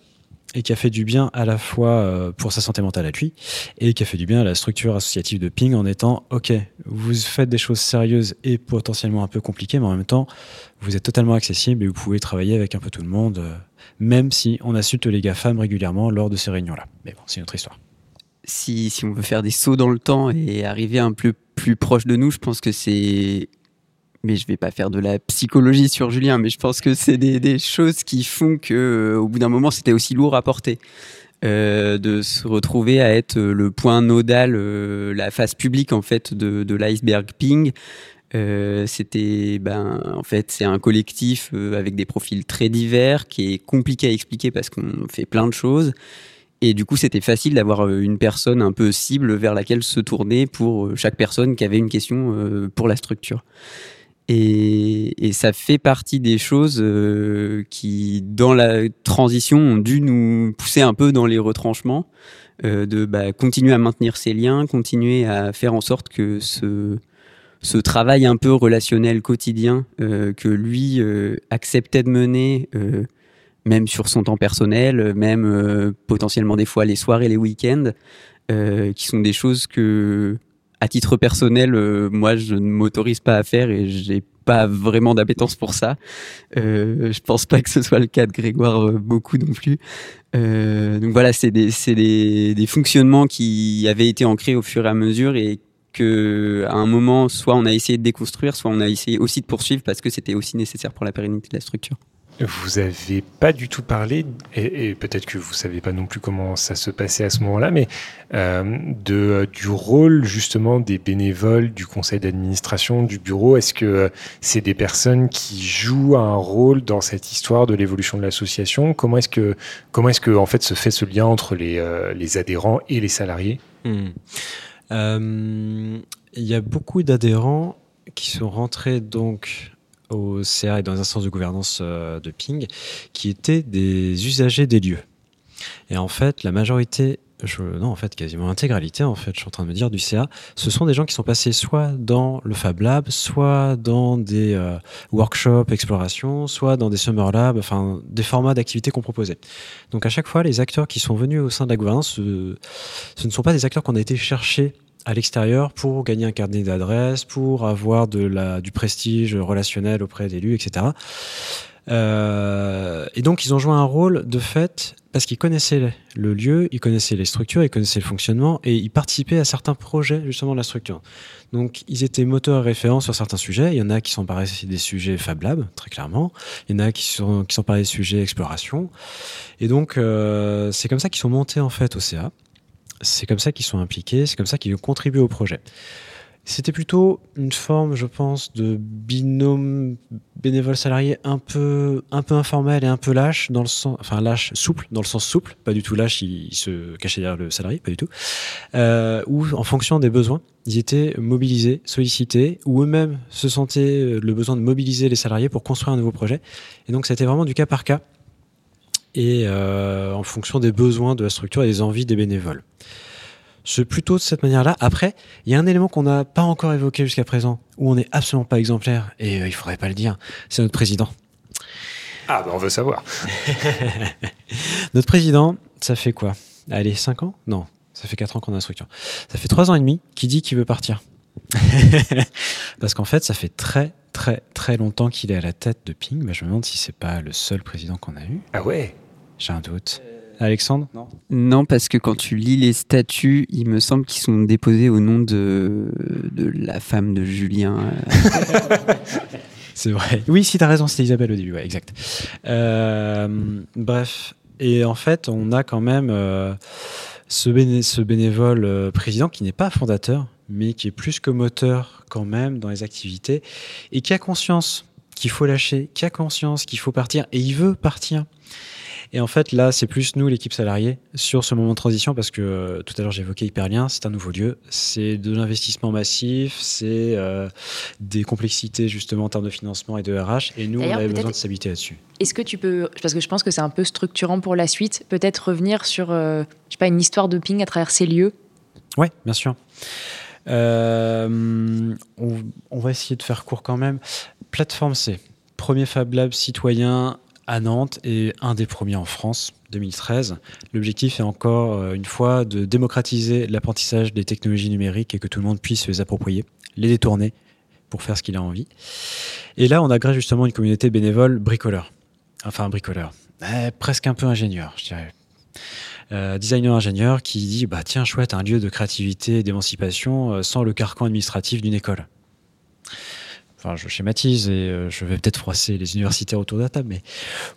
C: et qui a fait du bien à la fois pour sa santé mentale à lui et qui a fait du bien à la structure associative de Ping en étant ok, vous faites des choses sérieuses et potentiellement un peu compliquées, mais en même temps, vous êtes totalement accessible et vous pouvez travailler avec un peu tout le monde même si on insulte les GAFAM régulièrement lors de ces réunions-là. Mais bon, c'est une autre histoire.
D: Si, si on veut faire des sauts dans le temps et arriver un peu plus proche de nous, je pense que c'est mais je vais pas faire de la psychologie sur Julien, mais je pense que c'est des, choses qui font que, euh, au bout d'un moment, c'était aussi lourd à porter. Euh, de se retrouver à être le point nodal, euh, la face publique en fait de, l'iceberg ping, euh, c'était, ben, en fait, c'est un collectif euh, avec des profils très divers qui est compliqué à expliquer parce qu'on fait plein de choses. Et du coup, c'était facile d'avoir euh, une personne un peu cible vers laquelle se tourner pour chaque personne qui avait une question pour la structure. Et, et, ça fait partie des choses qui, dans la transition, ont dû nous pousser un peu dans les retranchements, de bah, continuer à maintenir ces liens, continuer à faire en sorte que ce, ce travail un peu relationnel quotidien euh, que lui euh, acceptait de mener, euh, même sur son temps personnel, même potentiellement des fois les soirs et les week-ends, qui sont des choses que, à titre personnel, moi je ne m'autorise pas à faire et j'ai pas vraiment d'appétence pour ça. Euh, je pense pas que ce soit le cas de Grégoire beaucoup non plus. donc voilà, c'est des, fonctionnements qui avaient été ancrés au fur et à mesure et à un moment, soit on a essayé de déconstruire, soit on a essayé aussi de poursuivre parce que c'était aussi nécessaire pour la pérennité de la structure.
A: Vous avez pas du tout parlé, et, peut-être que vous savez pas non plus comment ça se passait à ce moment-là, mais euh, de, du rôle justement des bénévoles du conseil d'administration, du bureau. Est-ce que c'est des personnes qui jouent un rôle dans cette histoire de l'évolution de l'association? Comment est-ce que comment est-ce que en fait se fait ce lien entre les, euh, les adhérents et les salariés?
C: Hmm. Euh, il y a beaucoup d'adhérents qui sont rentrés donc au CA et dans les instances de gouvernance euh, de Ping, qui étaient des usagers des lieux. Et en fait, la majorité je, non, en fait, quasiment l'intégralité, en fait, je suis en train de me dire, du CA, ce sont des gens qui sont passés soit dans le Fab Lab, soit dans des euh, workshops exploration, soit dans des Summer Labs, enfin, des formats d'activités qu'on proposait. Donc, à chaque fois, les acteurs qui sont venus au sein de la gouvernance, ce, ce ne sont pas des acteurs qu'on a été chercher à l'extérieur pour gagner un carnet d'adresse, pour avoir du prestige relationnel auprès d'élus, etc. Euh, et donc, ils ont joué un rôle de fait parce qu'ils connaissaient le lieu, ils connaissaient les structures, ils connaissaient le fonctionnement et ils participaient à certains projets justement de la structure. Donc, ils étaient moteurs référents sur certains sujets. Il y en a qui sont parés des sujets Fab Lab, très clairement. Il y en a qui sont, qui des sujets exploration. Et donc, euh, c'est comme ça qu'ils sont montés en fait au CA. C'est comme ça qu'ils sont impliqués, c'est comme ça qu'ils ont contribué au projet. C'était plutôt une forme, je pense, de binôme bénévole salarié un peu, un peu informel et un peu lâche, dans le sens, enfin lâche, souple, dans le sens souple, pas du tout lâche, il, se cachait derrière le salarié, pas du tout, euh, où en fonction des besoins, ils étaient mobilisés, sollicités, ou eux-mêmes se sentaient le besoin de mobiliser les salariés pour construire un nouveau projet. Et donc c'était vraiment du cas par cas, et euh, en fonction des besoins de la structure et des envies des bénévoles. C'est plutôt de cette manière-là. Après, il y a un élément qu'on n'a pas encore évoqué jusqu'à présent, où on n'est absolument pas exemplaire, et euh, il faudrait pas le dire, c'est notre président.
A: Ah, ben on veut savoir. *laughs*
C: notre président, ça fait quoi? Allez, 5 ans? Non, ça fait 4 ans qu'on a la structure. Ça fait 3 ans et demi qu'il dit qu'il veut partir. *laughs* Parce qu'en fait, ça fait très, très, très longtemps qu'il est à la tête de Ping. mais je me demande si c'est pas le seul président qu'on a eu.
A: Ah ouais?
C: J'ai un doute. Alexandre?
D: Non. non, parce que quand tu lis les statuts, il me semble qu'ils sont déposés au nom de, de la femme de Julien. *laughs*
C: c'est vrai. Oui, si tu as raison, c'était Isabelle au début, ouais, exact. Euh, bref, et en fait, on a quand même euh, ce, ce, bénévole euh, président qui n'est pas fondateur, mais qui est plus que moteur quand même dans les activités, et qui a conscience qu'il faut lâcher, qui a conscience qu'il faut partir, et il veut partir. Et en fait, là, c'est plus nous, l'équipe salariée, sur ce moment de transition, parce que euh, tout à l'heure, j'évoquais Hyperlien, c'est un nouveau lieu, c'est de l'investissement massif, c'est euh, des complexités justement en termes de financement et de RH, et nous, on avait besoin de s'habiter là-dessus.
B: Est-ce que tu peux, parce que je pense que c'est un peu structurant pour la suite, peut-être revenir sur, euh, je sais pas, une histoire de ping à travers ces lieux?
C: Ouais, bien sûr. Euh, on, on va essayer de faire court quand même. Plateforme C, premier Fab Lab citoyen à Nantes et un des premiers en France, 2013. L'objectif est encore euh, une fois de démocratiser l'apprentissage des technologies numériques et que tout le monde puisse les approprier, les détourner pour faire ce qu'il a envie. Et là, on agrège justement une communauté bénévole bricoleur. Enfin, bricoleur. Eh, presque un peu ingénieur, je dirais euh, designer ingénieur qui dit bah tiens chouette un lieu de créativité et d'émancipation euh, sans le carcan administratif d'une école. Enfin, je schématise et euh, je vais peut-être froisser les universitaires autour de la table, mais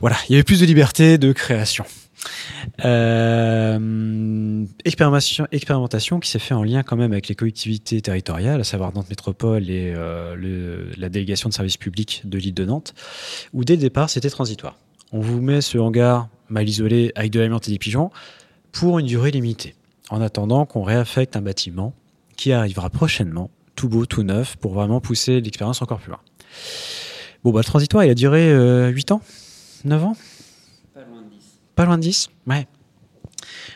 C: voilà, il y avait plus de liberté de création. Euh, expérimentation, qui s'est fait en lien quand même avec les collectivités territoriales, à savoir Nantes Métropole et euh, la délégation de services publics de l'île de Nantes, où dès le départ c'était transitoire. On vous met ce hangar mal isolé avec de l'amiante et des pigeons pour une durée limitée, en attendant qu'on réaffecte un bâtiment qui arrivera prochainement, tout beau, tout neuf, pour vraiment pousser l'expérience encore plus loin. Bon, bah, le transitoire, il a duré euh, 8 ans? 9 ans?
D: Pas loin de 10.
C: Pas loin de 10 Ouais.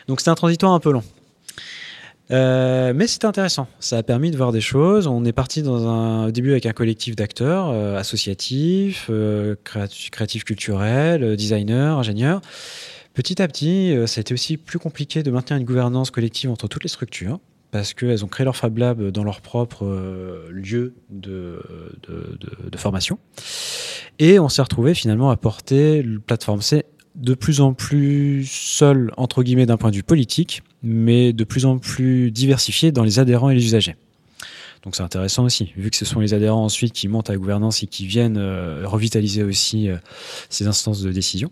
C: Donc c'était un transitoire un peu long. Euh, mais c'était intéressant. Ça a permis de voir des choses. On est parti dans un au début avec un collectif d'acteurs euh, associatifs, euh, créatifs, créatifs culturels, designers, ingénieurs. Petit à petit, ça a été aussi plus compliqué de maintenir une gouvernance collective entre toutes les structures parce qu'elles ont créé leur Fab Lab dans leur propre euh, lieu de, formation. Et on s'est retrouvé finalement à porter le plateforme C de plus en plus seul, entre guillemets, d'un point de vue politique, mais de plus en plus diversifié dans les adhérents et les usagers. Donc c'est intéressant aussi, vu que ce sont les adhérents ensuite qui montent à la gouvernance et qui viennent euh, revitaliser aussi euh, ces instances de décision.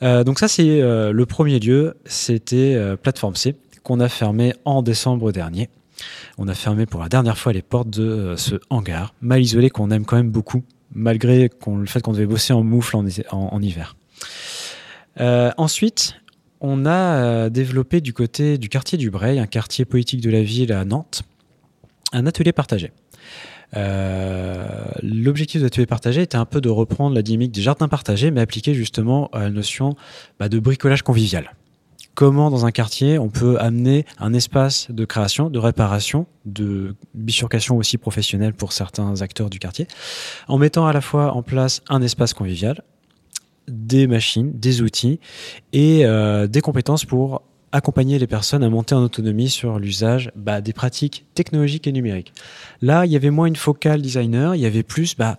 C: Donc ça c'est le premier lieu, c'était Plateforme C, qu'on a fermé en décembre dernier. On a fermé pour la dernière fois les portes de euh, ce hangar, mal isolé qu'on aime quand même beaucoup, malgré le fait qu'on devait bosser en moufle en, hiver. Euh, ensuite, on a euh, développé du côté du quartier du Breil, un quartier politique de la ville à Nantes, un atelier partagé. L'objectif de l'atelier partagé était un peu de reprendre la dynamique des jardins partagés, mais appliqué justement à la notion bah, de bricolage convivial. Comment dans un quartier on peut amener un espace de création, de réparation, de bifurcation aussi professionnelle pour certains acteurs du quartier, en mettant à la fois en place un espace convivial, des machines, des outils et euh, des compétences pour accompagner les personnes à monter en autonomie sur l'usage bah, des pratiques technologiques et numériques. Là, il y avait moins une focale designer, il y avait plus, bah,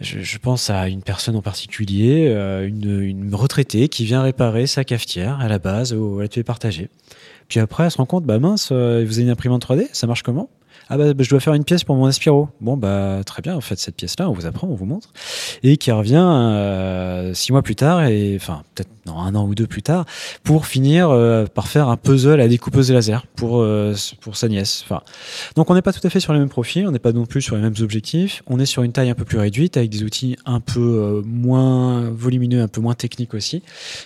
C: je, je pense à une personne en particulier, euh, une, une retraitée qui vient réparer sa cafetière à la base au atelier partagé. Puis après, elle se rend compte, bah mince, euh, vous avez une imprimante 3D, ça marche comment? Ah bah, bah, je dois faire une pièce pour mon Aspiro. Bon bah très bien, en fait cette pièce-là, on vous apprend, on vous montre, et qui revient euh, six mois plus tard et enfin peut-être non un an ou deux plus tard pour finir euh, par faire un puzzle à découpeuse laser pour euh, pour sa nièce. Enfin donc on n'est pas tout à fait sur les mêmes profils, on n'est pas non plus sur les mêmes objectifs, on est sur une taille un peu plus réduite avec des outils un peu euh, moins volumineux, un peu moins techniques aussi,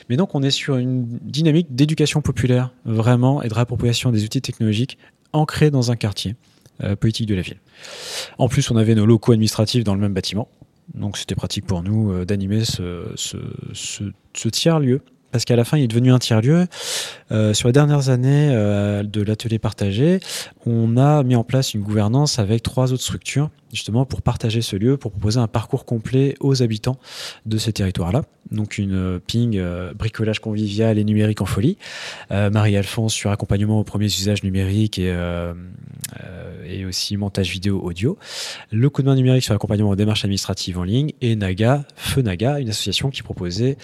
C: mais donc on est sur une dynamique d'éducation populaire vraiment et de réappropriation des outils technologiques ancrés dans un quartier politique de la ville. En plus, on avait nos locaux administratifs dans le même bâtiment. Donc c'était pratique pour nous euh, d'animer ce, ce tiers-lieu. Parce qu'à la fin, il est devenu un tiers-lieu. Euh, sur les dernières années euh, de l'atelier partagé, on a mis en place une gouvernance avec trois autres structures, justement pour partager ce lieu, pour proposer un parcours complet aux habitants de ces territoires-là. Donc une euh, ping, bricolage convivial et numérique en folie. Marie-Alphonse sur accompagnement aux premiers usages numériques et, aussi montage vidéo audio. Le coup de main numérique sur l'accompagnement aux démarches administratives en ligne. Et Naga, Feu Naga, une association qui proposait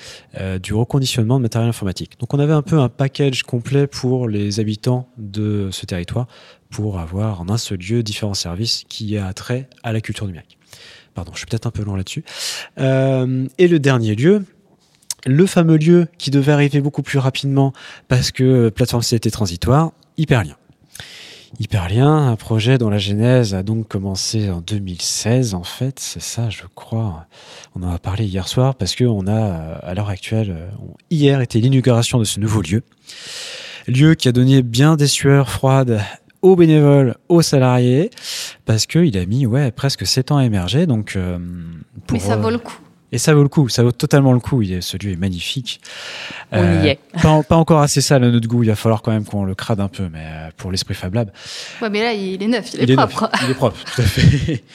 C: du reconditionnement matériel informatique. Donc on avait un peu un package complet pour les habitants de ce territoire pour avoir en un seul lieu différents services qui a trait à la culture numérique. Pardon, je suis peut-être un peu long là-dessus. Euh, et le dernier lieu, le fameux lieu qui devait arriver beaucoup plus rapidement parce que euh, plateforme C était transitoire, Hyperlien. Hyperlien, un projet dont la genèse a donc commencé en 2016 en fait, c'est ça je crois. On en a parlé hier soir parce qu'on a à l'heure actuelle, hier était l'inauguration de ce nouveau lieu. Lieu qui a donné bien des sueurs froides aux bénévoles, aux salariés, parce qu'il a mis ouais, presque 7 ans à émerger. Donc, euh,
E: Mais ça vaut le coup.
C: Et ça vaut le coup, ça vaut totalement le coup. Il ce lieu est magnifique.
B: On y est. *laughs*
C: Pas, pas, encore assez sale à notre goût. Il va falloir quand même qu'on le crade un peu, mais pour l'esprit Fab Lab.
E: Ouais, mais là, il est neuf, il, est, propre.
C: il est propre, tout à fait. *laughs*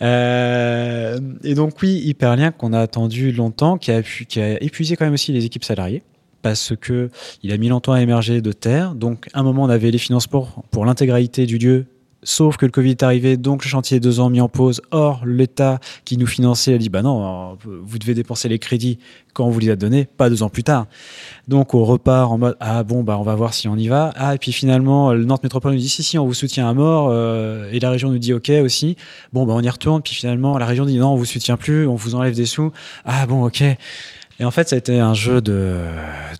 C: Euh, et donc oui, Hyperlien qu'on a attendu longtemps, qui a, qui a épuisé quand même aussi les équipes salariées parce que il a mis longtemps à émerger de terre. Donc, à un moment, on avait les finances pour, pour l'intégralité du lieu Sauf que le Covid est arrivé, donc le chantier est deux ans mis en pause. Or, l'État qui nous finançait a dit bah non, vous devez dépenser les crédits quand on vous les a donnés, pas deux ans plus tard. Donc on repart en mode ah bon bah on va voir si on y va. Ah et puis finalement le Nantes Métropole nous dit si si on vous soutient à mort euh, et la région nous dit ok aussi. Bon bah on y retourne. Puis finalement la région dit non on vous soutient plus, on vous enlève des sous. Ah bon ok. Et en fait ça a été un jeu de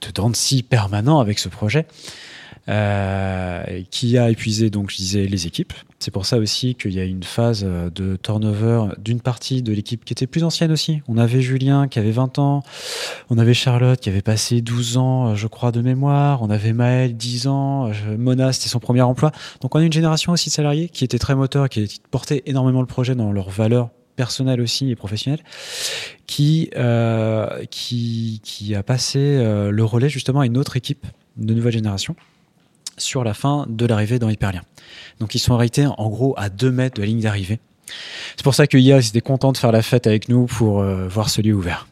C: de permanent avec ce projet. Euh, qui a épuisé, donc je disais, les équipes. C'est pour ça aussi qu'il y a une phase de turnover d'une partie de l'équipe qui était plus ancienne aussi. On avait Julien qui avait 20 ans, on avait Charlotte qui avait passé 12 ans, je crois, de mémoire, on avait Maël 10 ans, Mona c'était son premier emploi. Donc on a une génération aussi de salariés qui étaient très moteurs, qui portaient énormément le projet dans leurs valeurs personnelles aussi et professionnelles, qui, euh, qui, qui a passé euh, le relais justement à une autre équipe de nouvelle génération sur la fin de l'arrivée dans Hyperlien. Donc ils sont arrêtés en gros à 2 mètres de la ligne d'arrivée. C'est pour ça que IA était content de faire la fête avec nous pour euh, voir ce lieu ouvert.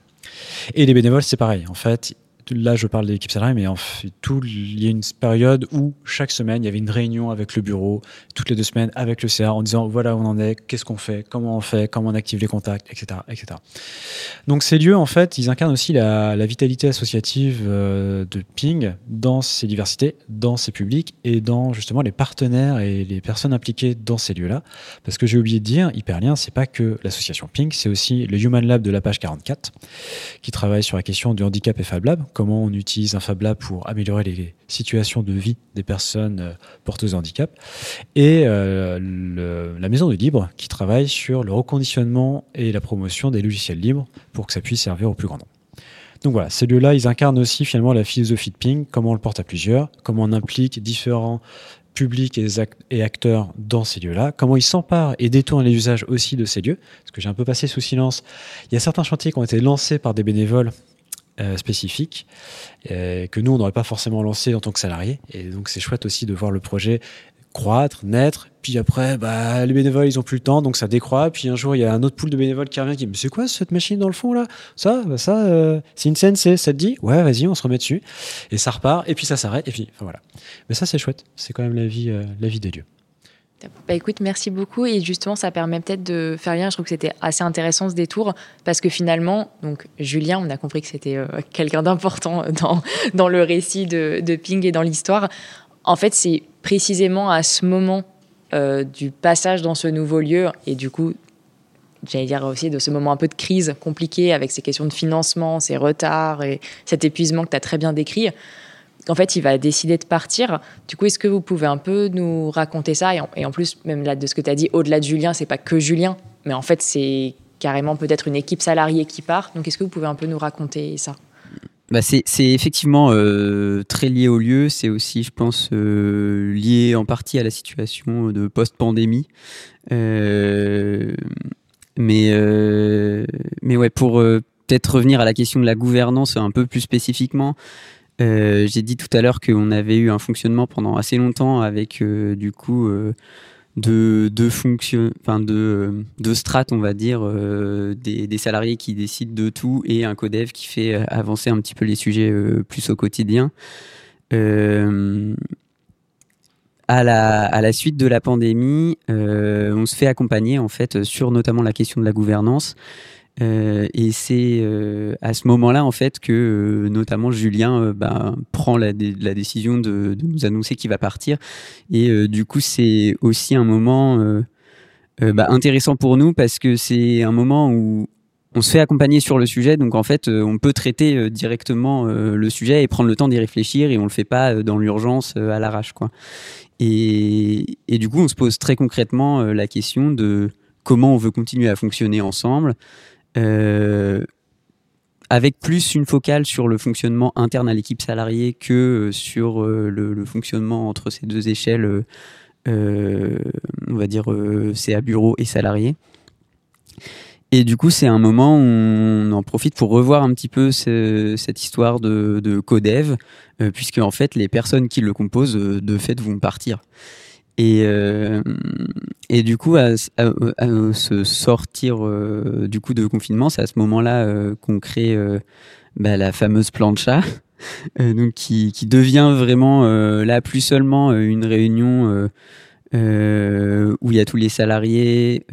C: Et les bénévoles, c'est pareil. En fait, là je parle de l'équipe salariée, mais il y a une période où chaque semaine il y avait une réunion avec le bureau, toutes les deux semaines avec le CA en disant voilà où on en est, qu'est-ce qu'on fait, comment on fait, comment on active les contacts, etc. etc. Donc ces lieux, en fait, ils incarnent aussi la, la vitalité associative euh, de Ping dans ses diversités, dans ses publics et dans justement les partenaires et les personnes impliquées dans ces lieux-là. Parce que j'ai oublié de dire, Hyperlien, c'est pas que l'association Ping, c'est aussi le Human Lab de la page 44 qui travaille sur la question du handicap et Fab Lab comment on utilise un Fab Lab pour améliorer les situations de vie des personnes euh, porteuses de handicap, et euh, la Maison du Libre qui travaille sur le reconditionnement et la promotion des logiciels libres pour que ça puisse servir au plus grand nombre. Donc voilà, ces lieux-là, ils incarnent aussi finalement la philosophie de Ping, comment on le porte à plusieurs, comment on implique différents publics et, acteurs dans ces lieux-là, comment ils s'emparent et détournent les usages aussi de ces lieux, parce que j'ai un peu passé sous silence, il y a certains chantiers qui ont été lancés par des bénévoles euh, spécifiques euh, que nous, on n'aurait pas forcément lancé en tant que salarié. Et donc, c'est chouette aussi de voir le projet croître, naître. Puis après, bah, les bénévoles, ils ont plus le temps, donc ça décroît. Puis un jour, il y a un autre pool de bénévoles qui revient qui dit Mais c'est quoi cette machine dans le fond là? Ça, bah, ça euh, c'est une scène, ça te dit? Ouais, vas-y, on se remet dessus. Et ça repart, et puis ça s'arrête, et puis voilà. Mais ça, c'est chouette. C'est quand même la vie, la vie des lieux.
B: Bah écoute, merci beaucoup. Et justement, ça permet peut-être de faire lien. Je trouve que c'était assez intéressant ce détour parce que finalement, donc Julien, on a compris que c'était euh, quelqu'un d'important dans, dans le récit de, de Ping et dans l'histoire. En fait, c'est précisément à ce moment euh, du passage dans ce nouveau lieu et du coup, j'allais dire aussi de ce moment un peu de crise compliqué avec ces questions de financement, ces retards et cet épuisement que tu as très bien décrit en fait, il va décider de partir. Du coup, est-ce que vous pouvez un peu nous raconter ça? Et en, plus, même là, de ce que tu as dit, au-delà de Julien, c'est pas que Julien, mais en fait, c'est carrément peut-être une équipe salariée qui part. Donc, est-ce que vous pouvez un peu nous raconter ça?
D: Bah c'est, effectivement euh, très lié au lieu. C'est aussi, je pense, euh, lié en partie à la situation de post-pandémie. Euh, mais, mais ouais, pour peut-être revenir à la question de la gouvernance un peu plus spécifiquement, euh, j'ai dit tout à l'heure qu'on avait eu un fonctionnement pendant assez longtemps avec euh, du coup euh, deux, deux deux, strates, on va dire, des, des, salariés qui décident de tout et un codev qui fait avancer un petit peu les sujets plus au quotidien. À la, à la, suite de la pandémie, on se fait accompagner en fait sur notamment la question de la gouvernance euh, et c'est euh, à ce moment-là, en fait, que euh, notamment Julien bah, prend la, décision de, nous annoncer qu'il va partir. Et du coup, c'est aussi un moment bah, intéressant pour nous parce que c'est un moment où on se fait accompagner sur le sujet, donc en fait, on peut traiter directement le sujet et prendre le temps d'y réfléchir et on le fait pas dans l'urgence à l'arrache. Et, du coup, on se pose très concrètement la question de comment on veut continuer à fonctionner ensemble, avec plus une focale sur le fonctionnement interne à l'équipe salariée que euh, sur euh, le, fonctionnement entre ces deux échelles, on va dire CA bureau et salarié. Et du coup, c'est un moment où on en profite pour revoir un petit peu cette histoire de, de codev, puisque en fait, les personnes qui le composent, de fait, vont partir. Et, euh, et du coup, à, se sortir euh, du coup de confinement, c'est à ce moment-là euh, qu'on crée bah, la fameuse plancha, *laughs* donc qui, qui, devient vraiment là plus seulement une réunion où il y a tous les salariés,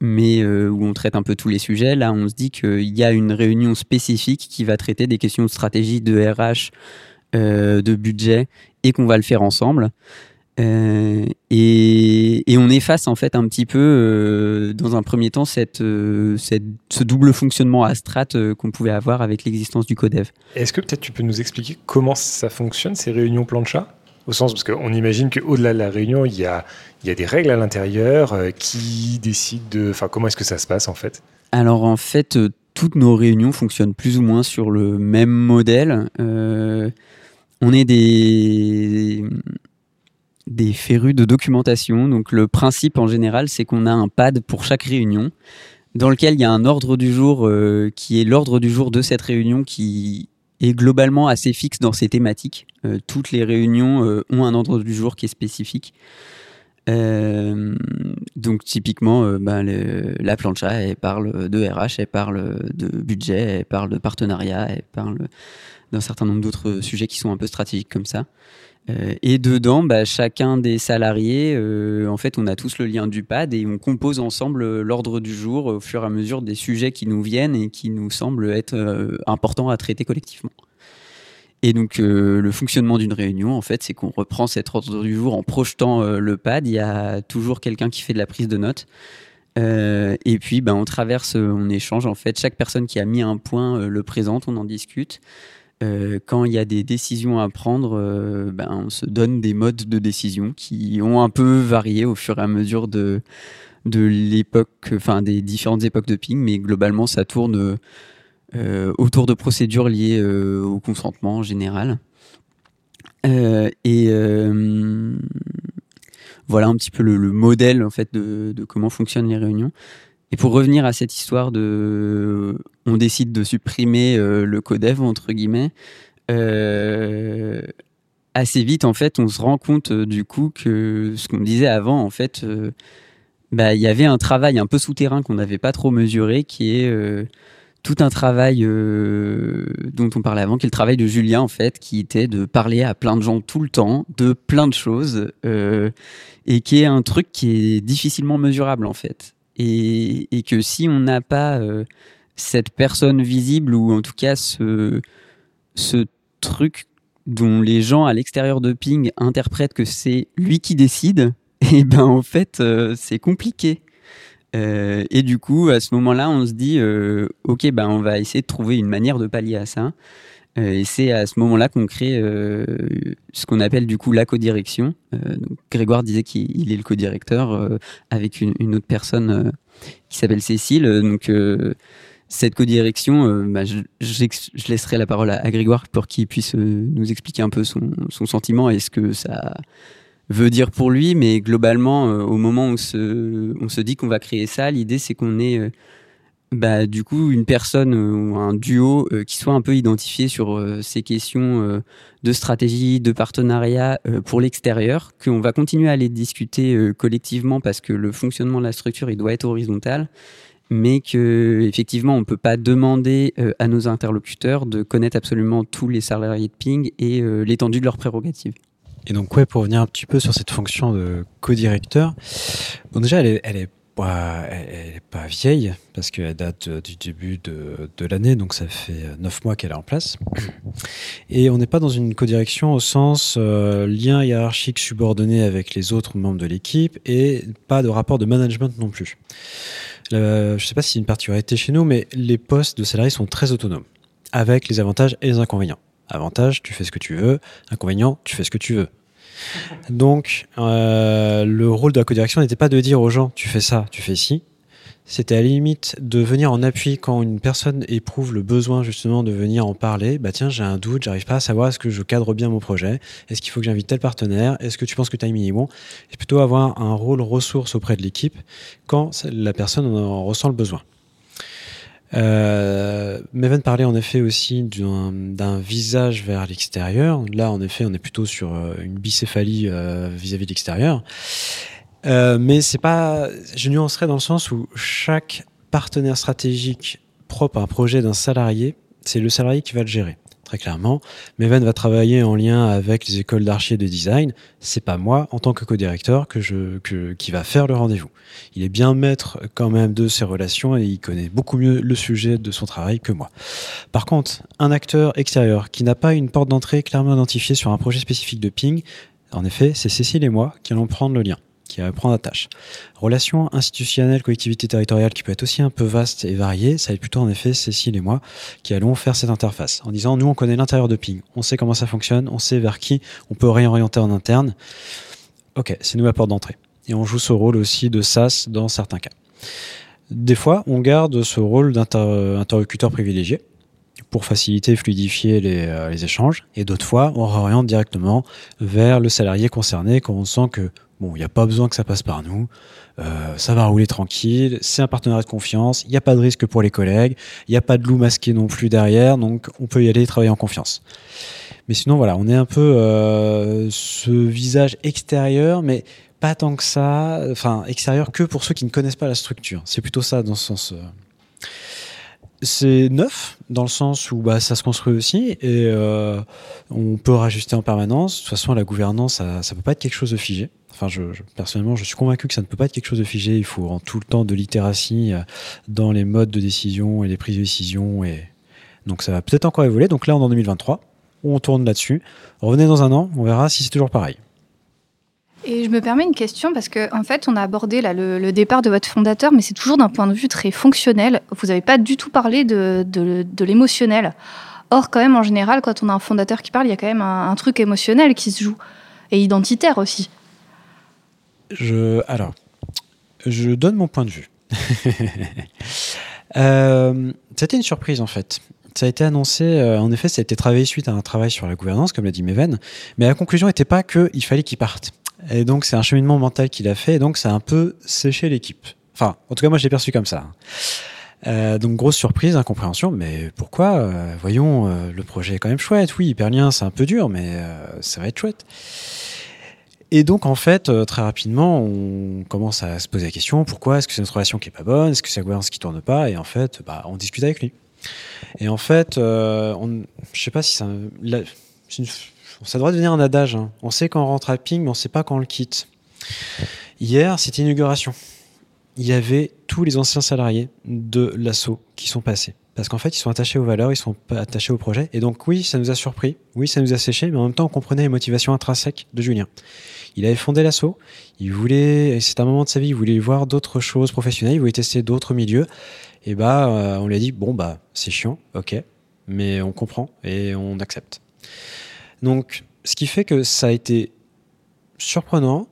D: mais où on traite un peu tous les sujets. Là, on se dit qu'il y a une réunion spécifique qui va traiter des questions de stratégie, de RH, de budget, et qu'on va le faire ensemble. Euh, et, on efface en fait un petit peu, euh, dans un premier temps, cette, euh, cette, ce double fonctionnement à strat qu'on pouvait avoir avec l'existence du codev.
A: Est-ce que peut-être tu peux nous expliquer comment ça fonctionne, ces réunions plancha? Au sens, parce qu'on imagine qu'au-delà de la réunion, il y a, il y a des règles à l'intérieur qui décident de... Enfin, comment est-ce que ça se passe en fait?
D: Alors en fait, toutes nos réunions fonctionnent plus ou moins sur le même modèle. on est des des férus de documentation. Donc le principe en général, c'est qu'on a un pad pour chaque réunion dans lequel il y a un ordre du jour euh, qui est l'ordre du jour de cette réunion qui est globalement assez fixe dans ses thématiques. Euh, toutes les réunions euh, ont un ordre du jour qui est spécifique. donc typiquement, ben, la plancha, elle parle de RH, elle parle de budget, elle parle de partenariat, elle parle d'un certain nombre d'autres sujets qui sont un peu stratégiques comme ça. Euh, et dedans, bah, chacun des salariés, euh, en fait, on a tous le lien du pad et on compose ensemble euh, l'ordre du jour au fur et à mesure des sujets qui nous viennent et qui nous semblent être importants à traiter collectivement. Et donc, le fonctionnement d'une réunion, en fait, c'est qu'on reprend cet ordre du jour en projetant le pad. Il y a toujours quelqu'un qui fait de la prise de notes. et puis, ben, on traverse, on échange. En fait, chaque personne qui a mis un point le présente, on en discute. Euh, quand il y a des décisions à prendre, euh, ben, on se donne des modes de décision qui ont un peu varié au fur et à mesure de, de l'époque, enfin des différentes époques de ping, mais globalement ça tourne euh, autour de procédures liées au consentement en général. et voilà un petit peu le, modèle en fait de, de, comment fonctionnent les réunions. Et pour revenir à cette histoire de, on décide de supprimer euh, le codev entre guillemets. Euh, assez vite, en fait, on se rend compte euh, du coup que ce qu'on disait avant, en fait, bah, il y avait un travail un peu souterrain qu'on n'avait pas trop mesuré, qui est tout un travail dont on parlait avant, qui est le travail de Julien en fait, qui était de parler à plein de gens tout le temps, de plein de choses, et qui est un truc qui est difficilement mesurable en fait et, que si on n'a pas euh, cette personne visible ou en tout cas ce, ce truc dont les gens à l'extérieur de Ping interprètent que c'est lui qui décide, et *laughs* eh ben en fait euh, c'est compliqué. Euh, et du coup, à ce moment-là, on se dit, ok, ben on va essayer de trouver une manière de pallier à ça. Euh, et c'est à ce moment-là qu'on crée euh, ce qu'on appelle du coup la codirection. Euh, Grégoire disait qu'il est le codirecteur avec une, autre personne qui s'appelle Cécile. Donc cette codirection, bah, je, laisserai la parole à, Grégoire pour qu'il puisse nous expliquer un peu son, sentiment et ce que ça veut dire pour lui. Mais globalement, au moment où on se, on se dit qu'on va créer ça, l'idée c'est qu'on est bah, du coup, une personne euh, ou un duo euh, qui soit un peu identifié sur euh, ces questions de stratégie, de partenariat pour l'extérieur, qu'on va continuer à les discuter collectivement parce que le fonctionnement de la structure, il doit être horizontal, mais que effectivement, on peut pas demander à nos interlocuteurs de connaître absolument tous les salariés de Ping et l'étendue de leurs prérogatives.
C: Et donc, ouais, pour revenir un petit peu sur cette fonction de co-directeur, déjà, elle est bah, elle n'est pas vieille parce qu'elle date euh, du début de, de l'année, donc ça fait euh, neuf mois qu'elle est en place. *coughs* Et on n'est pas dans une codirection au sens euh, lien hiérarchique subordonné avec les autres membres de l'équipe et pas de rapport de management non plus. je ne sais pas si c'est une particularité chez nous, mais les postes de salariés sont très autonomes, avec les avantages et les inconvénients. Avantage, tu fais ce que tu veux. Inconvénient, tu fais ce que tu veux. Donc, euh, le rôle de la codirection n'était pas de dire aux gens, tu fais ça, tu fais ci, c'était à la limite de venir en appui quand une personne éprouve le besoin justement de venir en parler. Bah tiens, j'ai un doute, j'arrive pas à savoir est-ce que je cadre bien mon projet, est-ce qu'il faut que j'invite tel partenaire, est-ce que tu penses que tu as mis bon? Et plutôt avoir un rôle ressource auprès de l'équipe quand la personne en ressent le besoin. Euh, Meven parlait en effet aussi d'un visage vers l'extérieur. Là, en effet, on est plutôt sur euh, une bicéphalie euh, vis-à-vis -vis de l'extérieur. Euh, mais c'est pas, je nuancerais dans le sens où chaque partenaire stratégique propre à un projet d'un salarié, c'est le salarié qui va le gérer. Très clairement, Meven va travailler en lien avec les écoles d'archi et de design. C'est pas moi, en tant que co-directeur, que je, qui va faire le rendez-vous. Il est bien maître quand même de ses relations et il connaît beaucoup mieux le sujet de son travail que moi. Par contre, un acteur extérieur qui n'a pas une porte d'entrée clairement identifiée sur un projet spécifique de ping, en effet, c'est Cécile et moi qui allons prendre le lien qui va prendre la tâche. Relation institutionnelle, collectivité territoriale, qui peut être aussi un peu vaste et variée, ça va être plutôt en effet Cécile et moi qui allons faire cette interface en disant nous on connaît l'intérieur de Ping, on sait comment ça fonctionne, on sait vers qui on peut réorienter en interne. Ok, c'est nous la porte d'entrée. Et on joue ce rôle aussi de SAS dans certains cas. Des fois, on garde ce rôle d'interlocuteur privilégié pour faciliter et fluidifier euh, les échanges. Et d'autres fois, on réoriente directement vers le salarié concerné quand on sent que Bon, il n'y a pas besoin que ça passe par nous. Euh, ça va rouler tranquille. C'est un partenariat de confiance. Il n'y a pas de risque pour les collègues. Il n'y a pas de loup masqué non plus derrière. Donc, on peut y aller travailler en confiance. Mais sinon, voilà, on est un peu euh, ce visage extérieur, mais pas tant que ça. Enfin, extérieur que pour ceux qui ne connaissent pas la structure. C'est plutôt ça dans ce sens. Euh. C'est neuf dans le sens où bah, ça se construit aussi et on peut rajuster en permanence. De toute façon, la gouvernance, ça ne peut pas être quelque chose de figé. Enfin, je, personnellement, je suis convaincu que ça ne peut pas être quelque chose de figé. Il faut en tout le temps de littératie euh, dans les modes de décision et les prises de décision. Et donc, ça va peut-être encore évoluer. Donc là, on est en 2023. On tourne là-dessus. Revenez dans un an. On verra si c'est toujours pareil.
E: Et je me permets une question parce qu'en en fait, on a abordé là, le, départ de votre fondateur, mais c'est toujours d'un point de vue très fonctionnel. Vous n'avez pas du tout parlé de, de, l'émotionnel. Or, quand même, en général, quand on a un fondateur qui parle, il y a quand même un truc émotionnel qui se joue et identitaire aussi.
C: Je, alors, je donne mon point de vue. *laughs* euh, C'était une surprise en fait. Ça a été annoncé, euh, en effet, ça a été travaillé suite à un travail sur la gouvernance, comme l'a dit Meven, mais la conclusion n'était pas qu'il fallait qu'il parte. Et donc, c'est un cheminement mental qu'il a fait, et donc ça a un peu séché l'équipe. Enfin, en tout cas, moi, je l'ai perçu comme ça. Euh, donc grosse surprise, incompréhension, mais pourquoi euh, Voyons, euh, le projet est quand même chouette. Oui, Hyperlien, c'est un peu dur, mais ça va être chouette. Et donc, en fait, euh, très rapidement, on commence à se poser la question pourquoi est-ce que c'est notre relation qui est pas bonne Est-ce que c'est la gouvernance qui tourne pas Et en fait, bah, on discute avec lui. Et en fait, euh, on, je sais pas si ça, ça devrait devenir un adage. Hein. On sait quand on rentre à Ping, mais on sait pas quand on le quitte. Hier, c'était inauguration. Il y avait tous les anciens salariés de l'assaut qui sont passés. Parce qu'en fait, ils sont attachés aux valeurs, ils sont attachés au projet. Et donc, oui, ça nous a surpris, oui, ça nous a séché, mais en même temps, on comprenait les motivations intrinsèques de Julien. Il avait fondé l'assaut. Il voulait, c'est un moment de sa vie, il voulait voir d'autres choses professionnelles, il voulait tester d'autres milieux. Et bah, euh, on lui a dit bon bah, c'est chiant, ok, mais on comprend et on accepte. Donc, ce qui fait que ça a été surprenant,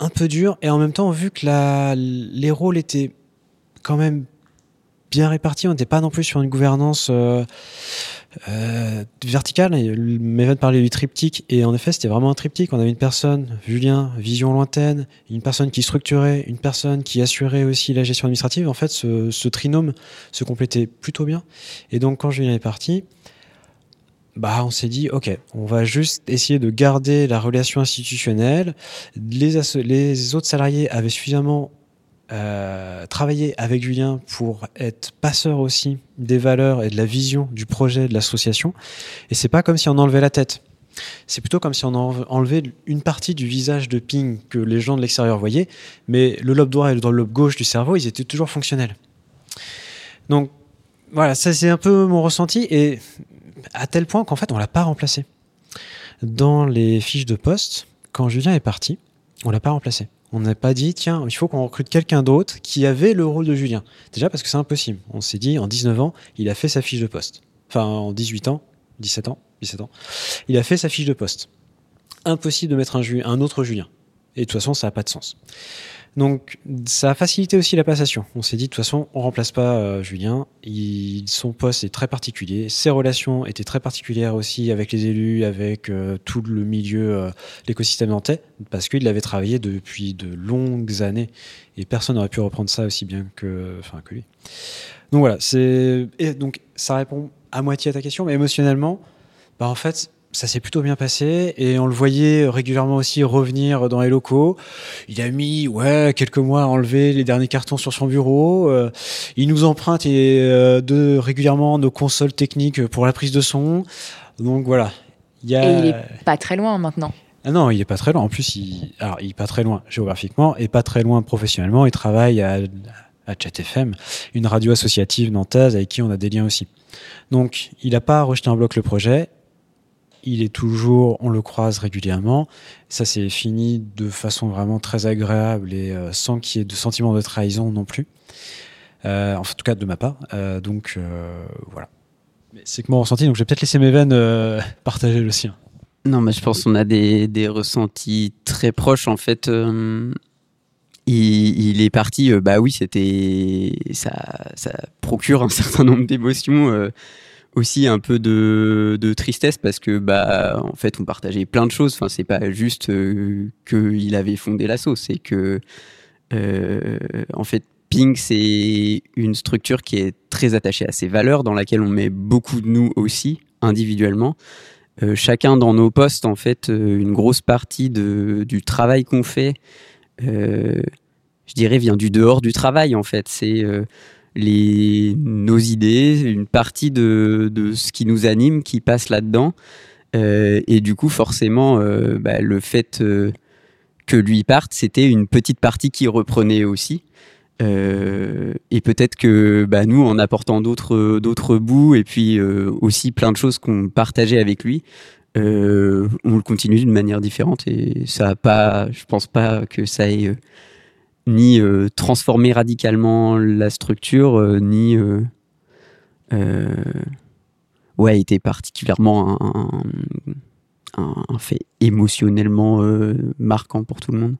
C: un peu dur, et en même temps, vu que les rôles étaient quand même bien répartis, on n'était pas non plus sur une gouvernance euh, euh, verticale. Méven parlait du triptyque, et en effet, c'était vraiment un triptyque. On avait une personne, Julien, vision lointaine, une personne qui structurait, une personne qui assurait aussi la gestion administrative. En fait, ce, ce trinôme se complétait plutôt bien. Et donc, quand Julien est parti, bah, on s'est dit, ok, on va juste essayer de garder la relation institutionnelle. Les, autres salariés avaient suffisamment euh, travailler avec Julien pour être passeur aussi des valeurs et de la vision du projet de l'association. Et c'est pas comme si on enlevait la tête. C'est plutôt comme si on enlevait une partie du visage de Ping que les gens de l'extérieur voyaient, mais le lobe droit et le lobe gauche du cerveau, ils étaient toujours fonctionnels. Donc voilà, ça c'est un peu mon ressenti, et à tel point qu'en fait on l'a pas remplacé. Dans les fiches de poste, quand Julien est parti, on l'a pas remplacé On n'a pas dit, tiens, il faut qu'on recrute quelqu'un d'autre qui avait le rôle de Julien. Déjà parce que c'est impossible. On s'est dit, en 19 ans, il a fait sa fiche de poste. Enfin, en 18 ans, 17 ans, 17 ans, il a fait sa fiche de poste. Impossible de mettre un, un autre Julien. Et de toute façon, ça n'a pas de sens. Donc, ça a facilité aussi la passation. On s'est dit, de toute façon, on remplace pas euh, Julien. Il, son poste est très particulier. Ses relations étaient très particulières aussi avec les élus, avec euh, tout le milieu, euh, l'écosystème nantais, parce qu'il avait travaillé depuis de longues années. Et personne n'aurait pu reprendre ça aussi bien que, enfin, que lui. Donc voilà, c'est, donc, ça répond à moitié à ta question, mais émotionnellement, bah, en fait, ça s'est plutôt bien passé et on le voyait régulièrement aussi revenir dans les locaux. Il a mis ouais quelques mois à enlever les derniers cartons sur son bureau. Euh, il nous emprunte et, euh, de régulièrement nos consoles techniques pour la prise de son. Donc voilà.
B: Il y a... Et il est pas très loin maintenant.
C: Ah non, il est pas très loin. En plus, il, alors il est pas très loin géographiquement et pas très loin professionnellement. Il travaille à, à FM, une radio associative nantaise avec qui on a des liens aussi. Donc, il n'a pas rejeté en bloc le projet il est toujours, on le croise régulièrement. Ça s'est fini de façon vraiment très agréable et euh, sans qu'il y ait de sentiment de trahison non plus. Euh, en tout cas de ma part. Euh, donc voilà. C'est que mon ressenti, donc je vais peut-être laisser mes veines partager le sien.
D: Non, mais je pense qu'on a des, des, ressentis très proches en fait. Il, est parti, bah oui, c'était ça, ça procure un *laughs* certain nombre d'émotions aussi un peu de, tristesse parce que bah en fait on partageait plein de choses. Enfin c'est pas juste euh, qu'il avait fondé l'assaut, c'est que euh, en fait Ping c'est une structure qui est très attachée à ses valeurs, dans laquelle on met beaucoup de nous aussi individuellement. Euh, chacun dans nos postes en fait une grosse partie de, du travail qu'on fait, je dirais vient du dehors du travail en fait. C'est les, nos idées, une partie de, de ce qui nous anime qui passe là-dedans. Euh, et du coup, forcément, euh, bah, le fait euh, que lui parte, c'était une petite partie qui reprenait aussi. Et peut-être que bah, nous, en apportant d'autres d'autres bouts et puis aussi plein de choses qu'on partageait avec lui, on le continue d'une manière différente. Et ça a pas, je pense pas que ça ait ni euh, transformer radicalement la structure, euh, ni euh, ouais, était particulièrement un fait émotionnellement marquant pour tout le monde.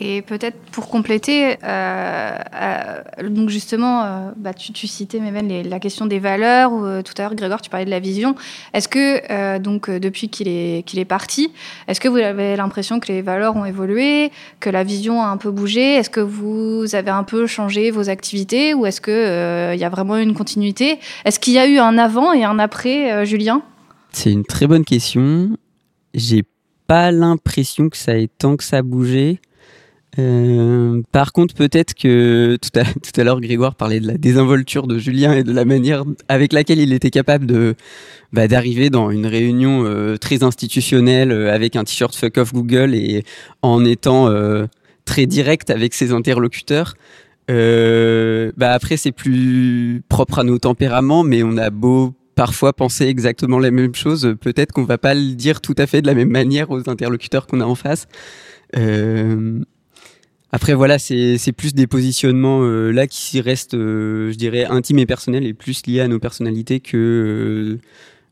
E: Et peut-être pour compléter, euh, euh, donc justement, euh, bah, tu, citais les, la question des valeurs. Ou, tout à l'heure, Grégoire, tu parlais de la vision. Est-ce que donc depuis qu'il est parti, est-ce que vous avez l'impression que les valeurs ont évolué, que la vision a un peu bougé? Est-ce que vous avez un peu changé vos activités, ou est-ce que il y a vraiment une continuité? Est-ce qu'il y a eu un avant et un après, Julien?
D: C'est une très bonne question. J'ai pas l'impression que ça ait tant que ça bougé. Euh, par contre, peut-être que tout à, *laughs* tout à l'heure, Grégoire parlait de la désinvolture de Julien et de la manière avec laquelle il était capable bah, d'arriver dans une réunion euh, très institutionnelle euh, avec un t-shirt fuck off Google et en étant très direct avec ses interlocuteurs. bah après, c'est plus propre à nos tempéraments, mais on a beau parfois penser exactement la même chose, peut-être qu'on va pas le dire tout à fait de la même manière aux interlocuteurs qu'on a en face. Après voilà, c'est plus des positionnements euh, là qui restent, euh, je dirais, intimes et personnels et plus liés à nos personnalités que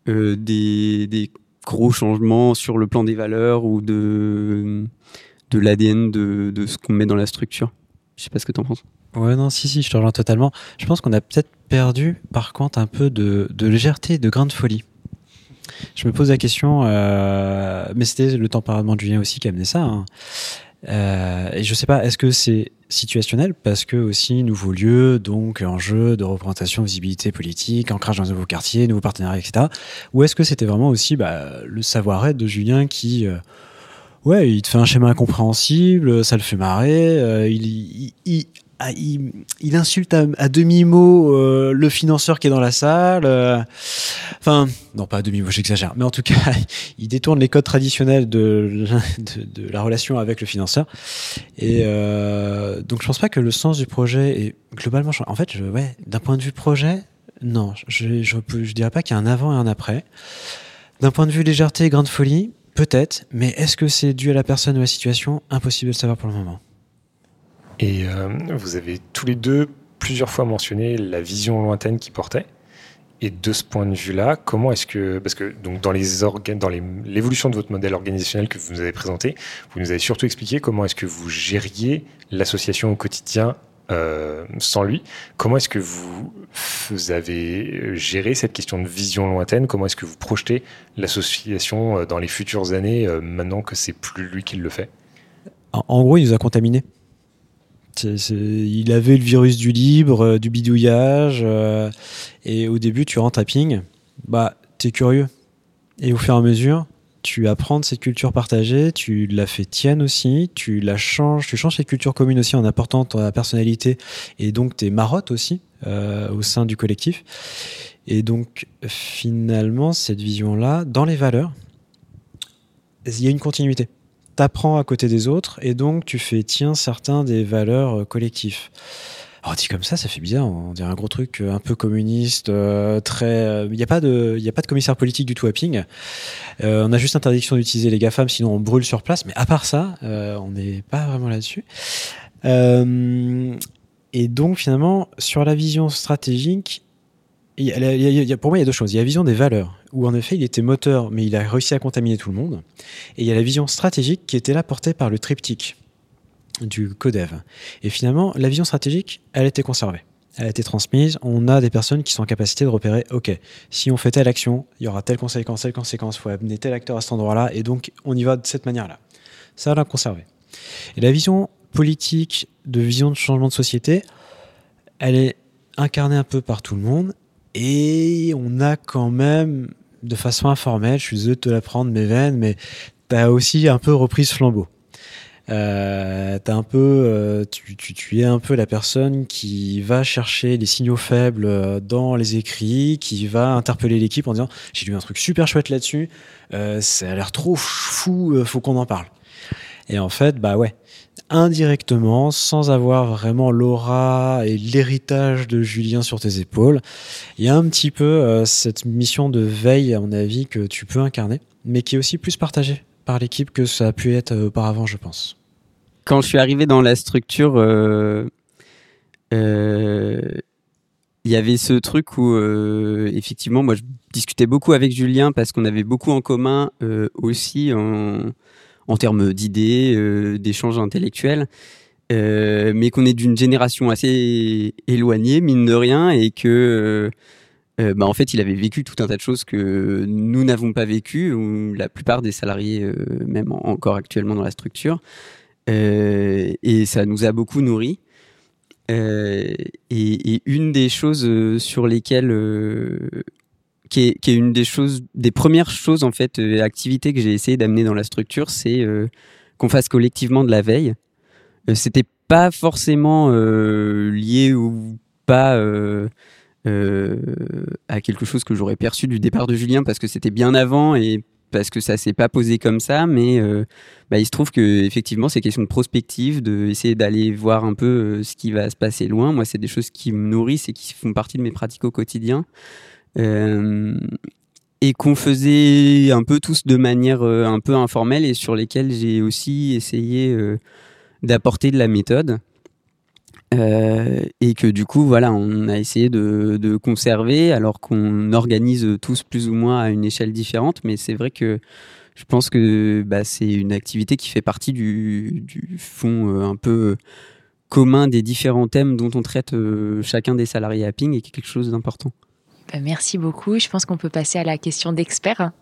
D: euh, des, des, gros changements sur le plan des valeurs ou de, de l'ADN de, de, ce qu'on met dans la structure. Je sais pas ce que tu en penses.
C: Ouais, non, si, si, je te rejoins totalement. Je pense qu'on a peut-être perdu, par contre, un peu de, de légèreté, de grain de folie. Je me pose la question, mais c'était le tempérament de Julien aussi qui a amené ça. Hein. Euh, et je sais pas, est-ce que c'est situationnel? Parce que aussi nouveau lieu, donc enjeu de représentation, visibilité politique, ancrage dans un nouveau quartier, nouveaux partenariats, etc. Ou est-ce que c'était vraiment aussi bah, le savoir-être de Julien qui, euh, ouais, il te fait un schéma incompréhensible, ça le fait marrer, euh, il, il, il, ah, il, insulte à, demi-mot euh, le financeur qui est dans la salle. Euh, enfin, non, pas à demi-mot, j'exagère. Mais en tout cas, *laughs* il détourne les codes traditionnels *laughs* de, la relation avec le financeur. Et euh, donc, je pense pas que le sens du projet est globalement. En fait, d'un point de vue projet, non, je, je, je dirais pas qu'il y a un avant et un après. D'un point de vue légèreté et grande folie, peut-être. Mais est-ce que c'est dû à la personne ou à la situation? Impossible de le savoir pour le moment.
A: Et euh, vous avez tous les deux plusieurs fois mentionné la vision lointaine qui portait. Et de ce point de vue-là, comment est-ce que, parce que donc dans dans l'évolution de votre modèle organisationnel que vous nous avez présenté, vous nous avez surtout expliqué comment est-ce que vous gériez l'association au quotidien euh, sans lui. Comment est-ce que vous, avez géré cette question de vision lointaine? Comment est-ce que vous projetez l'association euh, dans les futures années maintenant que c'est plus lui qui le fait?
C: En, gros, il nous a contaminés. Il avait le virus du libre, du bidouillage, et au début, tu rentres à Ping, bah, t'es curieux. Et au fur et à mesure, tu apprends de cette culture partagée, tu la fais tienne aussi, tu la changes, tu changes cette culture commune aussi en apportant ta personnalité et donc tes marottes aussi euh, au sein du collectif. Et donc finalement, cette vision-là, dans les valeurs, il y a une continuité. Tu apprends à côté des autres et donc tu fais tiens certains des valeurs euh, collectives. Alors dit comme ça, ça fait bizarre. On dirait un gros truc euh, un peu communiste, euh, très. Il n'y a pas de, il a pas de commissaire politique du tout à Ping. Euh, on a juste interdiction d'utiliser les GAFAM, sinon on brûle sur place. Mais à part ça, on n'est pas vraiment là-dessus. et donc finalement, sur la vision stratégique, pour moi, il y a deux choses. Il y a la vision des valeurs, où en effet, il était moteur, mais il a réussi à contaminer tout le monde. Et il y a la vision stratégique qui était là portée par le triptyque du codev. Et finalement, la vision stratégique, elle a été conservée. Elle a été transmise. On a des personnes qui sont en capacité de repérer, OK, si on fait telle action, il y aura telle conséquence, telle conséquence, il faut amener tel acteur à cet endroit-là, et donc on y va de cette manière-là. Ça, l'a conservé. Et la vision politique, de vision de changement de société, elle est incarnée un peu par tout le monde, et on a quand même, de façon informelle, je suis désolé de te la prendre, mes veines, mais tu as aussi un peu repris ce flambeau. Euh, un peu, euh, tu, tu, es un peu la personne qui va chercher les signaux faibles euh, dans les écrits, qui va interpeller l'équipe en disant j'ai lu un truc super chouette là-dessus, euh, ça a l'air trop fou, faut qu'on en parle. Et en fait, bah ouais, indirectement, sans avoir vraiment l'aura et l'héritage de Julien sur tes épaules, il y a un petit peu cette mission de veille, à mon avis, que tu peux incarner, mais qui est aussi plus partagée par l'équipe que ça a pu être euh, auparavant, je pense.
D: Quand je suis arrivé dans la structure, euh, euh, il y avait ce truc où, effectivement, moi, je discutais beaucoup avec Julien parce qu'on avait beaucoup en commun aussi en, en termes d'idées, d'échanges intellectuels. mais qu'on est d'une génération assez éloignée, mine de rien, et que euh, bah, en fait, il avait vécu tout un tas de choses que nous n'avons pas vécues, ou la plupart des salariés, euh, même encore actuellement dans la structure. Euh, et ça nous a beaucoup nourris. Et, une des choses sur lesquelles, qui est, une des choses, des premières choses en fait, activités que j'ai essayé d'amener dans la structure, c'est qu'on fasse collectivement de la veille. C'était pas forcément lié ou pas euh, à quelque chose que j'aurais perçu du départ de Julien parce que c'était bien avant et parce que ça s'est pas posé comme ça, mais euh, bah, il se trouve que effectivement c'est question de prospective, de essayer d'aller voir un peu euh, ce qui va se passer loin. Moi, c'est des choses qui me nourrissent et qui font partie de mes pratiques au quotidien. Et qu'on faisait un peu tous de manière un peu informelle et sur lesquelles j'ai aussi essayé d'apporter de la méthode. Euh, et que du coup, voilà, on a essayé de, conserver, alors qu'on organise tous plus ou moins à une échelle différente. Mais c'est vrai que je pense que bah, c'est une activité qui fait partie du, fond euh, un peu commun des différents thèmes dont on traite euh, chacun des salariés à Ping et qui est quelque chose d'important.
B: Bah, merci beaucoup. Je pense qu'on peut passer à la question d'expert.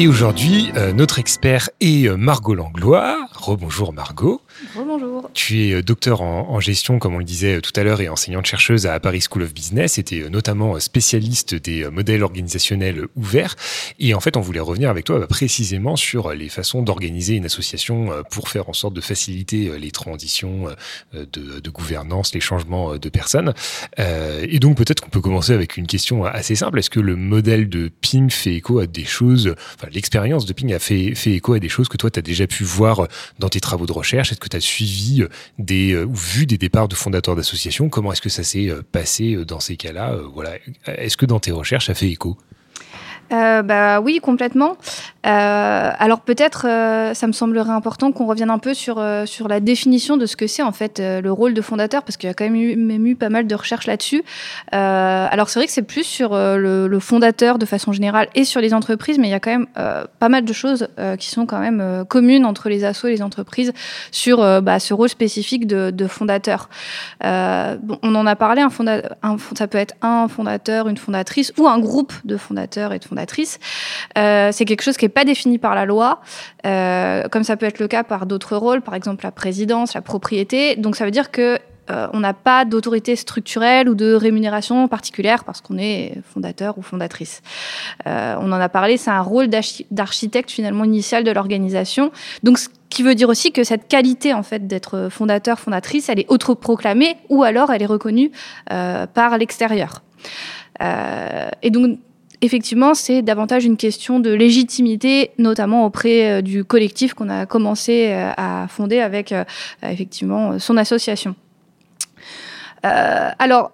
A: Et aujourd'hui, euh, notre expert est euh, Margot Langlois. Rebonjour Margot.
E: Bonjour.
A: Tu es euh, docteur en, gestion, comme on le disait euh, tout à l'heure, et enseignante-chercheuse à Paris School of Business, et tu es notamment spécialiste des modèles organisationnels ouverts. Et en fait, on voulait revenir avec toi précisément sur les façons d'organiser une association pour faire en sorte de faciliter les transitions de, gouvernance, les changements de personnes. Et donc, peut-être qu'on peut commencer avec une question assez simple. Est-ce que le modèle de Ping fait écho à des choses, enfin, l'expérience de Ping a fait, fait écho à des choses que toi, tu as déjà pu voir dans tes travaux de recherche? Tu as suivi euh, des, euh, ou vu des départs de fondateurs d'associations Comment est-ce que ça s'est euh, passé dans ces cas-là Voilà. Est-ce que dans tes recherches, ça fait écho?
E: Euh, bah oui, complètement. Euh, alors peut-être, euh, ça me semblerait important qu'on revienne un peu sur euh, sur la définition de ce que c'est en fait euh, le rôle de fondateur, parce qu'il y a quand même eu, même eu pas mal de recherches là-dessus. alors c'est vrai que c'est plus sur le, le, fondateur de façon générale et sur les entreprises, mais il y a quand même pas mal de choses qui sont quand même communes entre les assos et les entreprises sur bah, ce rôle spécifique de, de fondateur. bon, on en a parlé, un fondateur, ça peut être un fondateur, une fondatrice ou un groupe de fondateurs et de euh, c'est quelque chose qui n'est pas défini par la loi, euh, comme ça peut être le cas par d'autres rôles, par exemple la présidence, la propriété. Donc ça veut dire que euh, on n'a pas d'autorité structurelle ou de rémunération particulière parce qu'on est fondateur ou fondatrice. on en a parlé, c'est un rôle d'architecte finalement initial de l'organisation. Donc ce qui veut dire aussi que cette qualité en fait d'être fondateur, fondatrice, elle est autoproclamée ou alors elle est reconnue par l'extérieur. et donc effectivement, c'est davantage une question de légitimité, notamment auprès euh, du collectif qu'on a commencé euh, à fonder avec euh, effectivement son association. alors,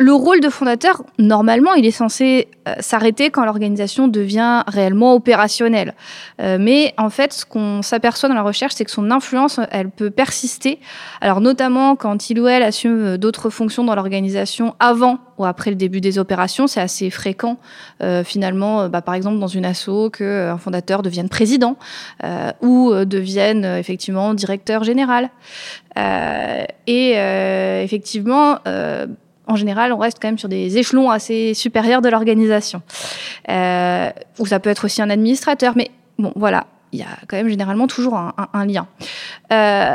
E: le rôle de fondateur, normalement, il est censé euh, s'arrêter quand l'organisation devient réellement opérationnelle. Euh, mais en fait, ce qu'on s'aperçoit dans la recherche, c'est que son influence, elle peut persister. Alors notamment quand il ou elle assume euh, d'autres fonctions dans l'organisation avant ou après le début des opérations, c'est assez fréquent finalement, bah, par exemple dans une asso, qu'un fondateur devienne président ou devienne effectivement directeur général. et effectivement en général, on reste quand même sur des échelons assez supérieurs de l'organisation. Euh, ou ça peut être aussi un administrateur, mais bon, voilà, il y a quand même généralement toujours un, lien. Euh,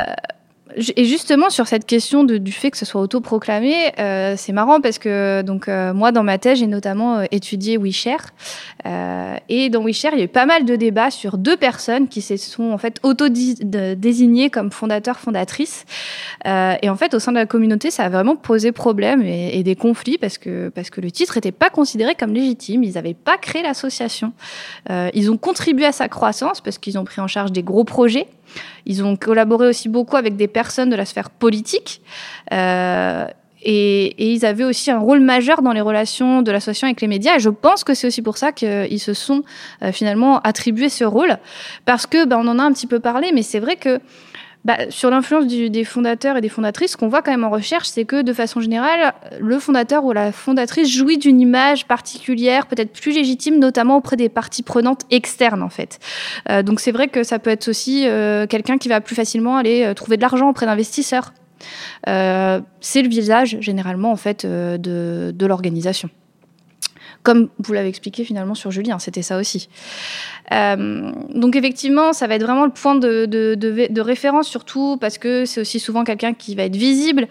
E: et justement sur cette question du fait que ce soit autoproclamé, euh, c'est marrant parce que donc euh, moi dans ma thèse j'ai notamment euh, étudié WeShare euh, et dans WeShare il y a eu pas mal de débats sur deux personnes qui se sont en fait auto désignées comme fondateurs fondatrices. Euh, et en fait au sein de la communauté ça a vraiment posé problème et, et des conflits parce que parce que le titre n'était pas considéré comme légitime, ils n'avaient pas créé l'association, ils ont contribué à sa croissance parce qu'ils ont pris en charge des gros projets ils ont collaboré aussi beaucoup avec des personnes de la sphère politique. Euh, et, et, ils avaient aussi un rôle majeur dans les relations de l'association avec les médias. Et je pense que c'est aussi pour ça qu'ils se sont euh, finalement attribués ce rôle. Parce que, ben, on en a un petit peu parlé, mais c'est vrai que bah, sur l'influence des fondateurs et des fondatrices, ce qu'on voit quand même en recherche, c'est que de façon générale, le fondateur ou la fondatrice jouit d'une image particulière, peut-être plus légitime, notamment auprès des parties prenantes externes en fait. Euh, donc c'est vrai que ça peut être aussi euh, quelqu'un qui va plus facilement aller euh, trouver de l'argent auprès d'investisseurs. Euh, c'est le visage généralement en fait euh, de, de l'organisation comme vous l'avez expliqué finalement sur Julien, c'était ça aussi. Euh, donc effectivement, ça va être vraiment le point de, référence surtout parce que c'est aussi souvent quelqu'un qui va être visible.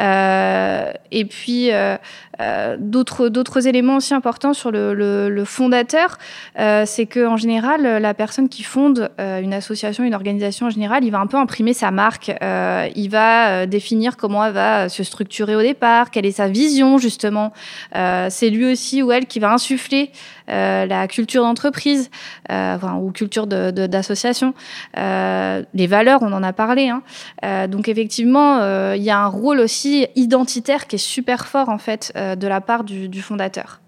E: Euh, et puis euh, euh d'autres éléments aussi importants sur le, le, le fondateur, euh, c'est que en général, la personne qui fonde euh, une association, une organisation en général, il va un peu imprimer sa marque. il va définir comment elle va se structurer au départ, quelle est sa vision justement. c'est lui aussi ou elle qui va insuffler euh, la culture d'entreprise euh, enfin, ou culture d'association, de, de, euh, les valeurs, on en a parlé. Hein. Euh, donc effectivement, il y a un rôle aussi identitaire qui est super fort en fait de la part du, du fondateur.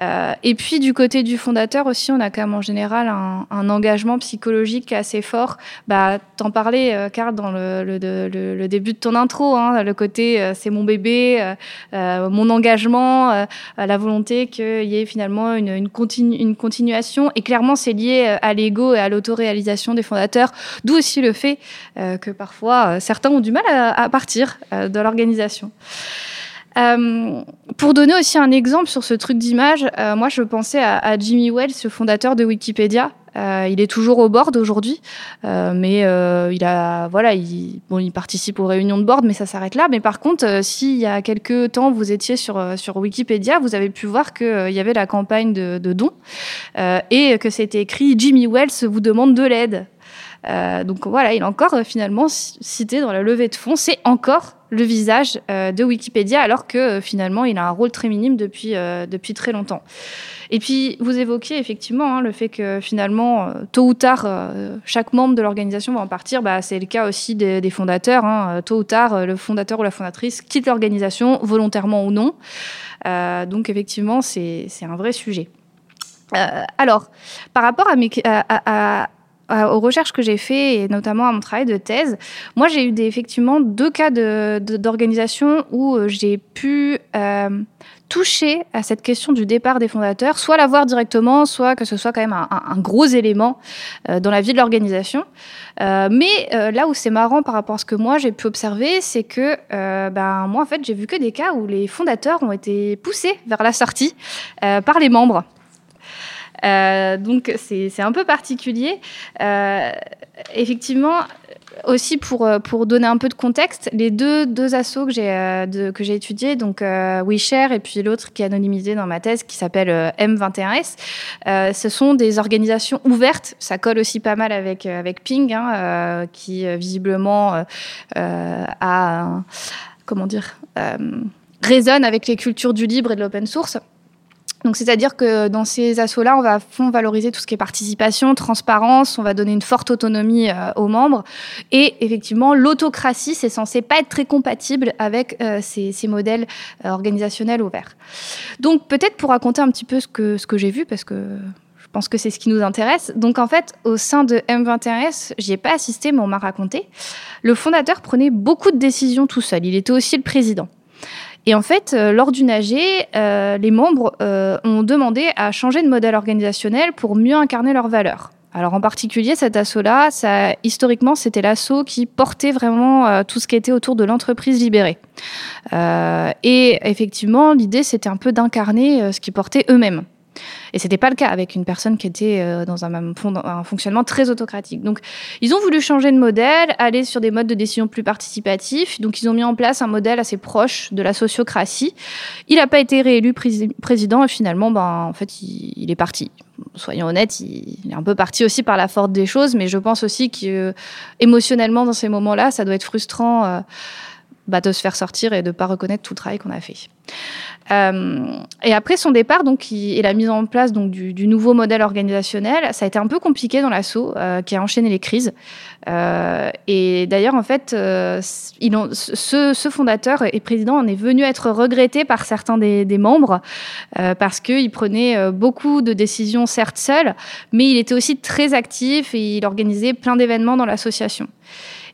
E: Euh, et puis du côté du fondateur aussi, on a quand même en général un, un engagement psychologique assez fort. Bah, t'en parlais, euh, Carl, dans le, le, le, le, début de ton intro, hein, le côté euh, c'est mon bébé, euh, mon engagement, la volonté qu'il y ait finalement une, une, continu, une continuation. Et clairement, c'est lié à l'ego et à l'autoréalisation des fondateurs, d'où aussi le fait que parfois certains ont du mal à, à partir de l'organisation. Euh, pour donner aussi un exemple sur ce truc d'image, euh, moi je pensais à, à, Jimmy Wells, le fondateur de Wikipédia, Euh, il est toujours au board aujourd'hui, euh, mais euh, il a voilà, il, bon, il participe aux réunions de board, mais ça s'arrête là. Mais par contre, s'il y a quelques temps vous étiez sur sur Wikipédia, vous avez pu voir qu'il y avait la campagne de, de dons et que c'était écrit Jimmy Wells vous demande de l'aide. donc voilà, il est encore finalement cité dans la levée de fonds. C'est encore le visage de Wikipédia, alors que finalement il a un rôle très minime depuis depuis très longtemps. Et puis, vous évoquiez effectivement hein, le fait que finalement, euh, tôt ou tard, euh, chaque membre de l'organisation va en partir. Bah, c'est le cas aussi des, fondateurs. Hein. Euh, tôt ou tard, le fondateur ou la fondatrice quitte l'organisation, volontairement ou non. donc, effectivement, c'est un vrai sujet. alors, par rapport à mes, à, aux recherches que j'ai fait et notamment à mon travail de thèse, moi j'ai eu effectivement deux cas d'organisation où j'ai pu toucher à cette question du départ des fondateurs, soit la voir directement, soit que ce soit quand même un, gros élément euh, dans la vie de l'organisation. Euh, mais euh, là où c'est marrant par rapport à ce que moi j'ai pu observer, c'est que ben, moi en fait j'ai vu que des cas où les fondateurs ont été poussés vers la sortie par les membres. Donc c'est un peu particulier. effectivement, aussi pour, euh, pour donner un peu de contexte, les deux, deux assos que j'ai euh, que j'ai étudiés, donc euh, WeShare et puis l'autre qui est anonymisé dans ma thèse qui s'appelle M21S, ce sont des organisations ouvertes. Ça colle aussi pas mal avec, avec Ping, hein, qui visiblement a, comment dire, résonne avec les cultures du libre et de l'open source. Donc, c'est-à-dire que dans ces assauts-là, on va fond valoriser tout ce qui est participation, transparence, on va donner une forte autonomie euh, aux membres. Et effectivement, l'autocratie, c'est censé pas être très compatible avec euh, ces, ces, modèles euh, organisationnels ouverts. Donc, peut-être pour raconter un petit peu ce que, ce que j'ai vu, parce que je pense que c'est ce qui nous intéresse. Donc, en fait, au sein de M21S, j'y ai pas assisté, mais on m'a raconté. Le fondateur prenait beaucoup de décisions tout seul. Il était aussi le président. Et en fait, euh, lors du AG, euh, les membres euh, ont demandé à changer de modèle organisationnel pour mieux incarner leurs valeurs. Alors en particulier, cet assaut-là, ça, historiquement, c'était l'assaut qui portait vraiment tout ce qui était autour de l'entreprise libérée. et effectivement, l'idée, c'était un peu d'incarner ce qu'ils portaient eux-mêmes. Et c'était pas le cas avec une personne qui était euh, dans un, un, fonctionnement très autocratique. Donc, ils ont voulu changer de modèle, aller sur des modes de décision plus participatifs. Donc, ils ont mis en place un modèle assez proche de la sociocratie. Il n'a pas été réélu président et finalement, ben, en fait, il, est parti. Soyons honnêtes, il, est un peu parti aussi par la force des choses, mais je pense aussi que émotionnellement, dans ces moments-là, ça doit être frustrant. Euh, bah, de se faire sortir et de ne pas reconnaître tout le travail qu'on a fait. Euh, et après son départ donc, et la mise en place donc, du, nouveau modèle organisationnel, ça a été un peu compliqué dans l'assaut euh, qui a enchaîné les crises. Euh, et d'ailleurs, en fait, ce, fondateur et président en est venu être regretté par certains des, des membres parce qu'il prenait beaucoup de décisions, certes seul, mais il était aussi très actif et il organisait plein d'événements dans l'association.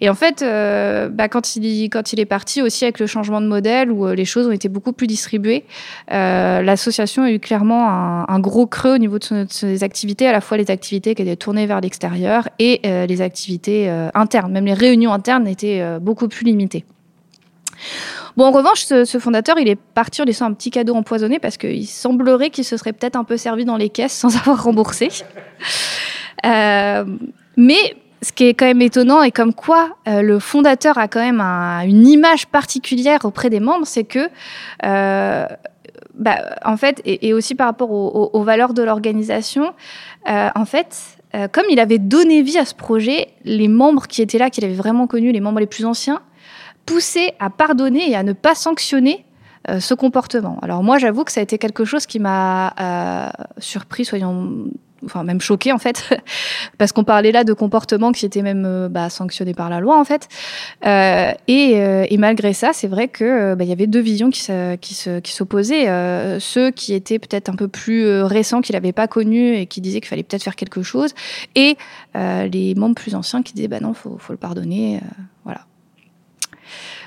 E: Et en fait, euh, bah, quand, il, quand il est parti aussi avec le changement de modèle où euh, les choses ont été beaucoup plus distribuées, euh, l'association a eu clairement un, gros creux au niveau de, ses activités, à la fois les activités qui étaient tournées vers l'extérieur et les activités internes. Même les réunions internes étaient beaucoup plus limitées. Bon, en revanche, ce, fondateur, il est parti en laissant un petit cadeau empoisonné parce qu'il semblerait qu'il se serait peut-être un peu servi dans les caisses sans *laughs* avoir remboursé. mais ce qui est quand même étonnant et comme quoi euh, le fondateur a quand même une image particulière auprès des membres, c'est que, euh, bah, en fait, et, aussi par rapport aux, valeurs de l'organisation, euh, en fait, comme il avait donné vie à ce projet, les membres qui étaient là, qu'il avait vraiment connus, les membres les plus anciens, poussaient à pardonner et à ne pas sanctionner ce comportement. Alors moi, j'avoue que ça a été quelque chose qui m'a surpris, soyons enfin même choqué en fait, *laughs* parce qu'on parlait là de comportements qui étaient même euh, bah, sanctionnés par la loi en fait. Euh, et, euh, et, malgré ça, c'est vrai que bah, il y avait deux visions qui, qui, s'opposaient. ceux qui étaient peut-être un peu plus récents, qui l'avaient pas connu et qui disaient qu'il fallait peut-être faire quelque chose, et les membres plus anciens qui disaient bah non, faut, faut le pardonner, voilà.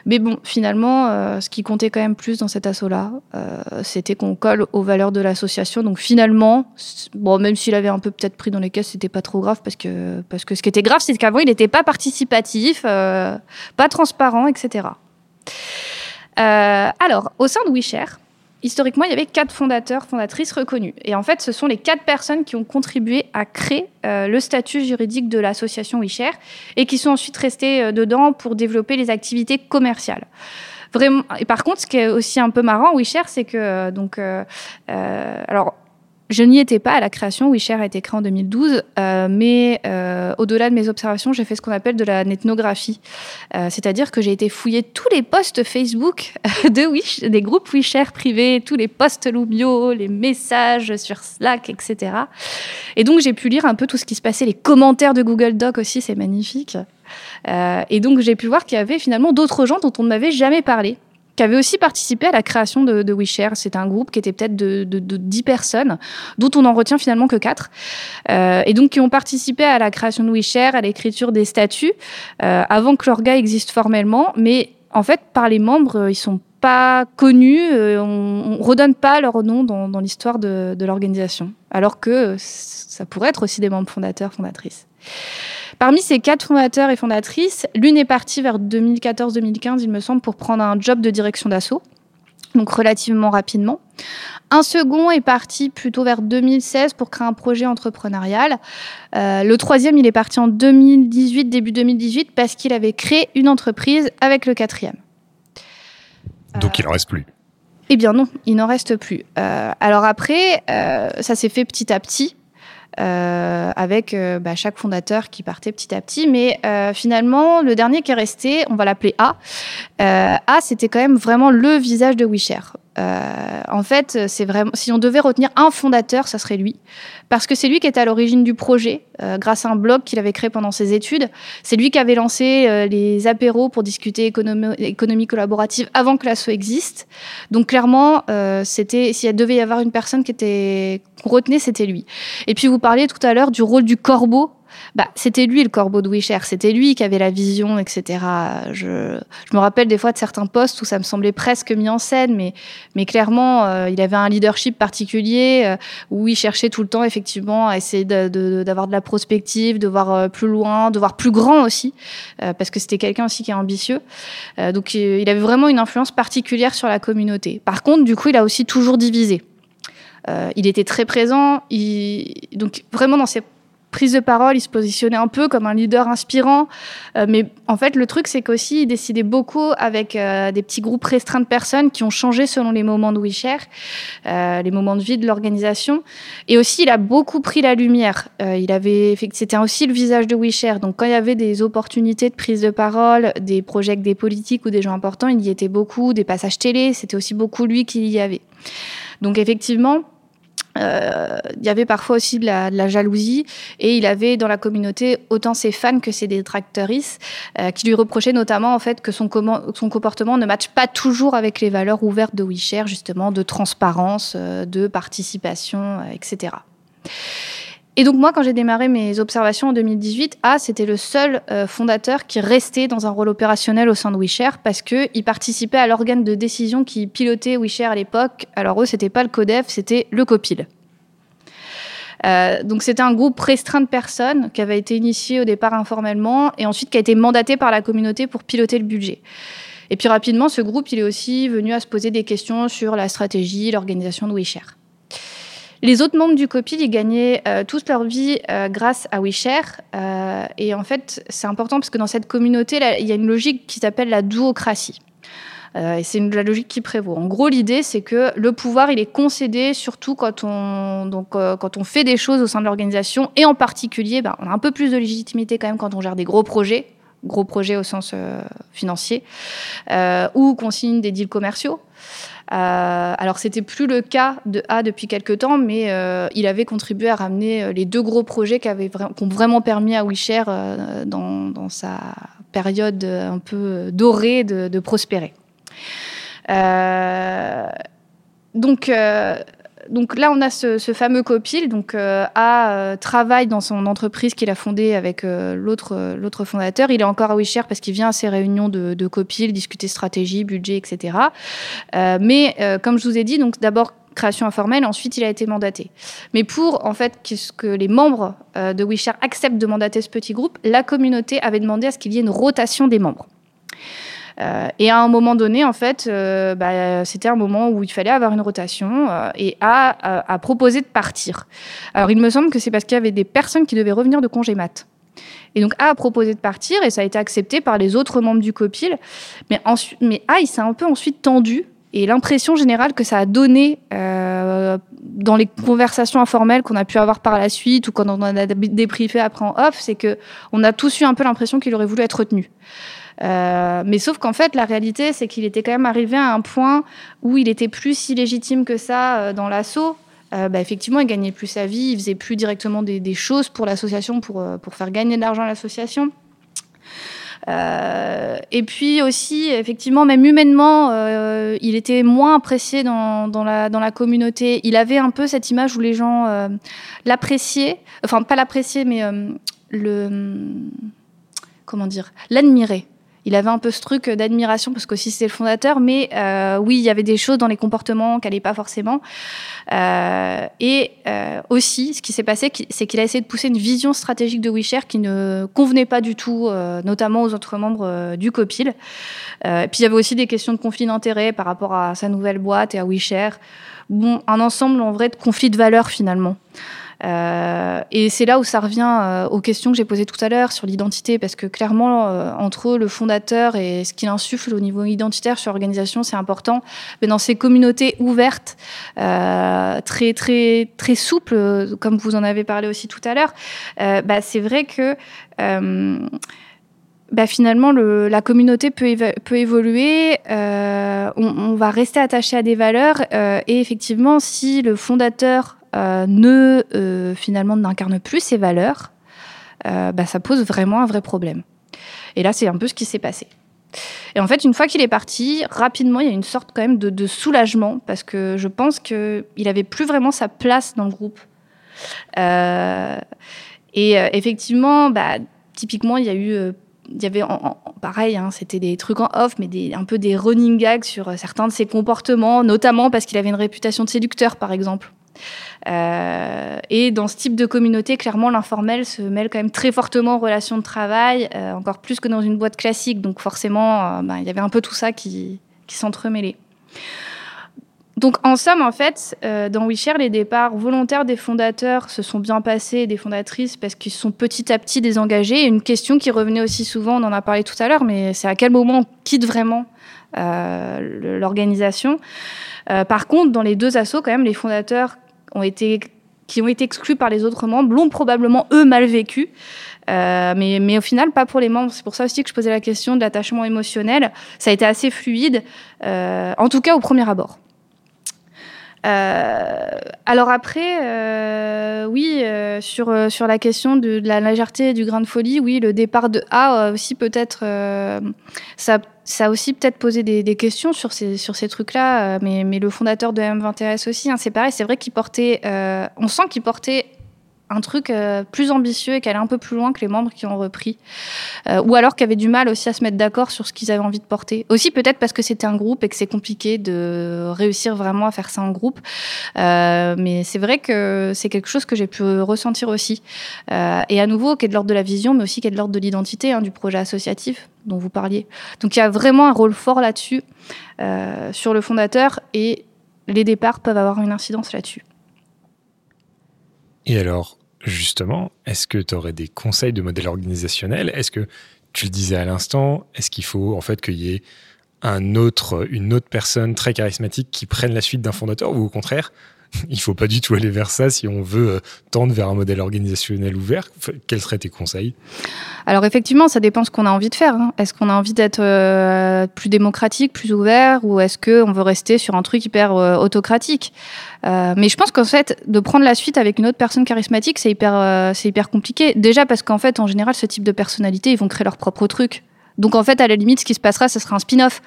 E: Mais bon, finalement, euh, ce qui comptait quand même plus dans cet assaut-là, euh, c'était qu'on colle aux valeurs de l'association. Donc finalement, bon, même s'il avait un peu peut-être pris dans les caisses, c'était pas trop grave parce que, parce que ce qui était grave, c'est qu'avant, il n'était pas participatif, euh, pas transparent, etc. alors, au sein de WeShare, historiquement, il y avait quatre fondateurs, fondatrices reconnus. Et en fait, ce sont les quatre personnes qui ont contribué à créer euh, le statut juridique de l'association WeShare et qui sont ensuite restées euh, dedans pour développer les activités commerciales. Vraiment. Et par contre, ce qui est aussi un peu marrant, WeShare, c'est que euh, donc, alors je n'y étais pas à la création. WeShare a été créé en 2012, euh, mais euh, au-delà de mes observations, j'ai fait ce qu'on appelle de la netnographie, euh, c'est-à-dire que j'ai été fouiller tous les posts Facebook de Wish, des groupes WeShare privés, tous les posts Lumio, les messages sur Slack, etc. Et donc j'ai pu lire un peu tout ce qui se passait, les commentaires de Google Doc aussi, c'est magnifique. et donc j'ai pu voir qu'il y avait finalement d'autres gens dont on ne m'avait jamais parlé qui avait aussi participé à la création de, de WeShare. C'était un groupe qui était peut-être de, de, 10 personnes, dont on en retient finalement que 4. Euh, et donc qui ont participé à la création de WeShare, à l'écriture des statuts, euh, avant que l'orga existe formellement. Mais en fait, par les membres, euh, ils sont pas connus, on, on redonne pas leur nom dans, dans l'histoire de, de l'organisation, alors que ça pourrait être aussi des membres fondateurs, fondatrices. Parmi ces quatre fondateurs et fondatrices, l'une est partie vers 2014-2015, il me semble, pour prendre un job de direction d'assaut, donc relativement rapidement. Un second est parti plutôt vers 2016 pour créer un projet entrepreneurial. Euh, le troisième, il est parti en 2018, début 2018, parce qu'il avait créé une entreprise avec le quatrième.
A: Donc il n'en reste plus.
E: Eh bien non, il n'en reste plus. Euh, alors après, euh, ça s'est fait petit à petit. Euh, avec euh, bah, chaque fondateur qui partait petit à petit. Mais euh, finalement, le dernier qui est resté, on va l'appeler A. A, c'était quand même vraiment le visage de WeShare. Euh, en fait, c'est vraiment, si on devait retenir un fondateur, ça serait lui, parce que c'est lui qui était à l'origine du projet, euh, grâce à un blog qu'il avait créé pendant ses études. C'est lui qui avait lancé euh, les apéros pour discuter économie, collaborative avant que l'asso existe. Donc clairement, c'était, s'il devait y avoir une personne qui était qu'on retenait, c'était lui. Et puis vous parliez tout à l'heure du rôle du corbeau bah, c'était lui le corbeau de Wisher, c'était lui qui avait la vision, etc. Je, me rappelle des fois de certains postes où ça me semblait presque mis en scène, mais, clairement, euh, il avait un leadership particulier euh, où il cherchait tout le temps, effectivement, à essayer d'avoir de, la prospective, de voir euh, plus loin, de voir plus grand aussi, parce que c'était quelqu'un aussi qui est ambitieux. donc, il, avait vraiment une influence particulière sur la communauté. Par contre, du coup, il a aussi toujours divisé. Il était très présent, donc vraiment dans ses prise de parole, il se positionnait un peu comme un leader inspirant. Euh, mais en fait, le truc, c'est qu'aussi, il décidait beaucoup avec euh, des petits groupes restreints de personnes qui ont changé selon les moments de WeShare, euh, les moments de vie de l'organisation. Et aussi, il a beaucoup pris la lumière. Euh, il avait, c'était aussi le visage de WeShare. Donc, quand il y avait des opportunités de prise de parole, des projets des politiques ou des gens importants, il y était beaucoup, des passages télé, c'était aussi beaucoup lui qui y avait. Donc, effectivement, il y avait parfois aussi de la, de la, jalousie et il avait dans la communauté autant ses fans que ses détractrices euh, qui lui reprochaient notamment en fait que son, son comportement ne matche pas toujours avec les valeurs ouvertes de WeShare justement de transparence, euh, de participation, euh, etc. Et donc moi, quand j'ai démarré mes observations en 2018, A, c'était le seul euh, fondateur qui restait dans un rôle opérationnel au sein de WeShare parce qu'il participait à l'organe de décision qui pilotait WeShare à l'époque. Alors eux, c'était pas le CODEF, c'était le COPIL. Euh, donc c'était un groupe restreint de personnes qui avait été initié au départ informellement et ensuite qui a été mandaté par la communauté pour piloter le budget. Et puis rapidement, ce groupe, il est aussi venu à se poser des questions sur la stratégie, l'organisation de WeShare. Les autres membres du COPIL, ils gagnaient euh, toute leur vie euh, grâce à WeShare. Euh, et en fait, c'est important parce que dans cette communauté, il y a une logique qui s'appelle la duocratie. Et c'est la logique qui prévaut. En gros, l'idée, c'est que le pouvoir, il est concédé surtout quand on, donc, quand on fait des choses au sein de l'organisation. Et en particulier, ben, on a un peu plus de légitimité quand même quand on gère des gros projets gros projets au sens euh, financier, euh, ou qu'on signe des deals commerciaux. Euh, alors c'était plus le cas de A depuis quelques temps, mais euh, il avait contribué à ramener les deux gros projets qui, ont vraiment permis à WeShare dans, dans, sa période un peu dorée de, de prospérer. donc donc là, on a ce, fameux copil, donc euh, A euh, travaille dans son entreprise qu'il a fondée avec euh, l'autre fondateur. Il est encore à WeShare parce qu'il vient à ces réunions de, copil, discuter stratégie, budget, etc. Mais comme je vous ai dit, donc d'abord création informelle, ensuite il a été mandaté. Mais pour en fait que, que les membres de WeShare acceptent de mandater ce petit groupe, la communauté avait demandé à ce qu'il y ait une rotation des membres. Et à un moment donné, en fait, bah, c'était un moment où il fallait avoir une rotation et a, a, proposé de partir. Alors, il me semble que c'est parce qu'il y avait des personnes qui devaient revenir de congé mat. Et donc A a proposé de partir et ça a été accepté par les autres membres du COPIL. Mais, ensuite, mais A, il s'est un peu ensuite tendu et l'impression générale que ça a donné euh, dans les conversations informelles qu'on a pu avoir par la suite ou quand on a débriefé après en off, c'est que on a tous eu un peu l'impression qu'il aurait voulu être retenu. Euh, mais sauf qu'en fait, la réalité, c'est qu'il était quand même arrivé à un point où il était plus si légitime que ça euh, dans l'assaut. Euh, bah, effectivement, il gagnait plus sa vie, il faisait plus directement des, choses pour l'association, pour, pour faire gagner de l'argent à l'association. Et puis aussi, effectivement, même humainement, il était moins apprécié dans, dans, la, dans la communauté. Il avait un peu cette image où les gens l'appréciaient, enfin pas l'appréciaient, mais le comment dire, l'admiraient il avait un peu ce truc d'admiration parce qu'aussi c'était le fondateur, mais euh, oui, il y avait des choses dans les comportements qu'elle n'allait pas forcément. Euh, et euh, aussi, ce qui s'est passé, c'est qu'il a essayé de pousser une vision stratégique de WeShare qui ne convenait pas du tout, notamment aux autres membres du COPIL. et puis il y avait aussi des questions de conflit d'intérêts par rapport à sa nouvelle boîte et à WeShare. Bon, un ensemble en vrai de conflits de valeurs finalement. Euh, et c'est là où ça revient euh, aux questions que j'ai posées tout à l'heure sur l'identité, parce que clairement, euh, entre le fondateur et ce qu'il insuffle au niveau identitaire sur l'organisation, c'est important. Mais dans ces communautés ouvertes, très très très souples, comme vous en avez parlé aussi tout à l'heure, bah, c'est vrai que bah, finalement, le, la communauté peut, peut évoluer, euh, on, on, va rester attaché à des valeurs, euh, et effectivement, si le fondateur euh, ne euh, finalement n'incarne plus ses valeurs, euh, bah, ça pose vraiment un vrai problème. Et là, c'est un peu ce qui s'est passé. Et en fait, une fois qu'il est parti, rapidement, il y a une sorte quand même de, soulagement parce que je pense qu'il n'avait plus vraiment sa place dans le groupe. Euh, et effectivement, bah, typiquement, il y a eu il y avait en, pareil, hein, c'était des trucs en off, mais un peu des running gags sur certains de ses comportements, notamment parce qu'il avait une réputation de séducteur, par exemple. Euh, et dans ce type de communauté, clairement, l'informel se mêle quand même très fortement aux relations de travail, euh, encore plus que dans une boîte classique. Donc forcément, euh, bah, il y avait un peu tout ça qui, s'entremêlait. Donc en somme, en fait, dans WeShare, les départs volontaires des fondateurs se sont bien passés, des fondatrices, parce qu'ils sont petit à petit désengagés. Une question qui revenait aussi souvent, on en a parlé tout à l'heure, mais c'est à quel moment on quitte vraiment l'organisation? Par contre, dans les deux assos, quand même, les fondateurs ont été, qui ont été exclus par les autres membres l'ont probablement eux mal vécu. Euh, mais, mais, au final, pas pour les membres. C'est pour ça aussi que je posais la question de l'attachement émotionnel. Ça a été assez fluide, euh, en tout cas au premier abord. Euh, alors après, oui, sur, sur la question de, de, la légèreté et du grain de folie, oui, le départ de A aussi peut-être, ça, ça a aussi peut-être posé des, questions sur ces, trucs-là, mais, mais le fondateur de M21S aussi, hein, c'est pareil, c'est vrai qu'il portait, on sent qu'il portait un truc euh, plus ambitieux et qu'elle est un peu plus loin que les membres qui ont repris. Euh, ou alors qui avaient du mal aussi à se mettre d'accord sur ce qu'ils avaient envie de porter. Aussi peut-être parce que c'était un groupe et que c'est compliqué de réussir vraiment à faire ça en groupe. Euh, mais c'est vrai que c'est quelque chose que j'ai pu ressentir aussi. Et à nouveau, qui est de l'ordre de la vision, mais aussi qui est de l'ordre de l'identité hein, du projet associatif dont vous parliez. Donc il y a vraiment un rôle fort là-dessus sur le fondateur et les départs peuvent avoir une incidence là-dessus.
A: Et alors, justement, est-ce que tu aurais des conseils de modèle organisationnel? Est-ce que, tu le disais à l'instant, est-ce qu'il faut en fait qu'il y ait un autre, une autre personne très charismatique qui prenne la suite d'un fondateur ou au contraire, *laughs* il faut pas du tout aller vers ça si on veut euh, tendre vers un modèle organisationnel ouvert. Quels seraient tes conseils?
E: Alors effectivement, ça dépend ce qu'on a envie de faire. Hein. Est-ce qu'on a envie d'être euh, plus démocratique, plus ouvert, ou est-ce qu'on veut rester sur un truc hyper euh, autocratique? Mais je pense qu'en fait, de prendre la suite avec une autre personne charismatique, c'est hyper, c'est hyper compliqué. Déjà parce qu'en fait, en général, ce type de personnalité, ils vont créer leur propre truc. Donc en fait, à la limite, ce qui se passera, ce sera un spin-off.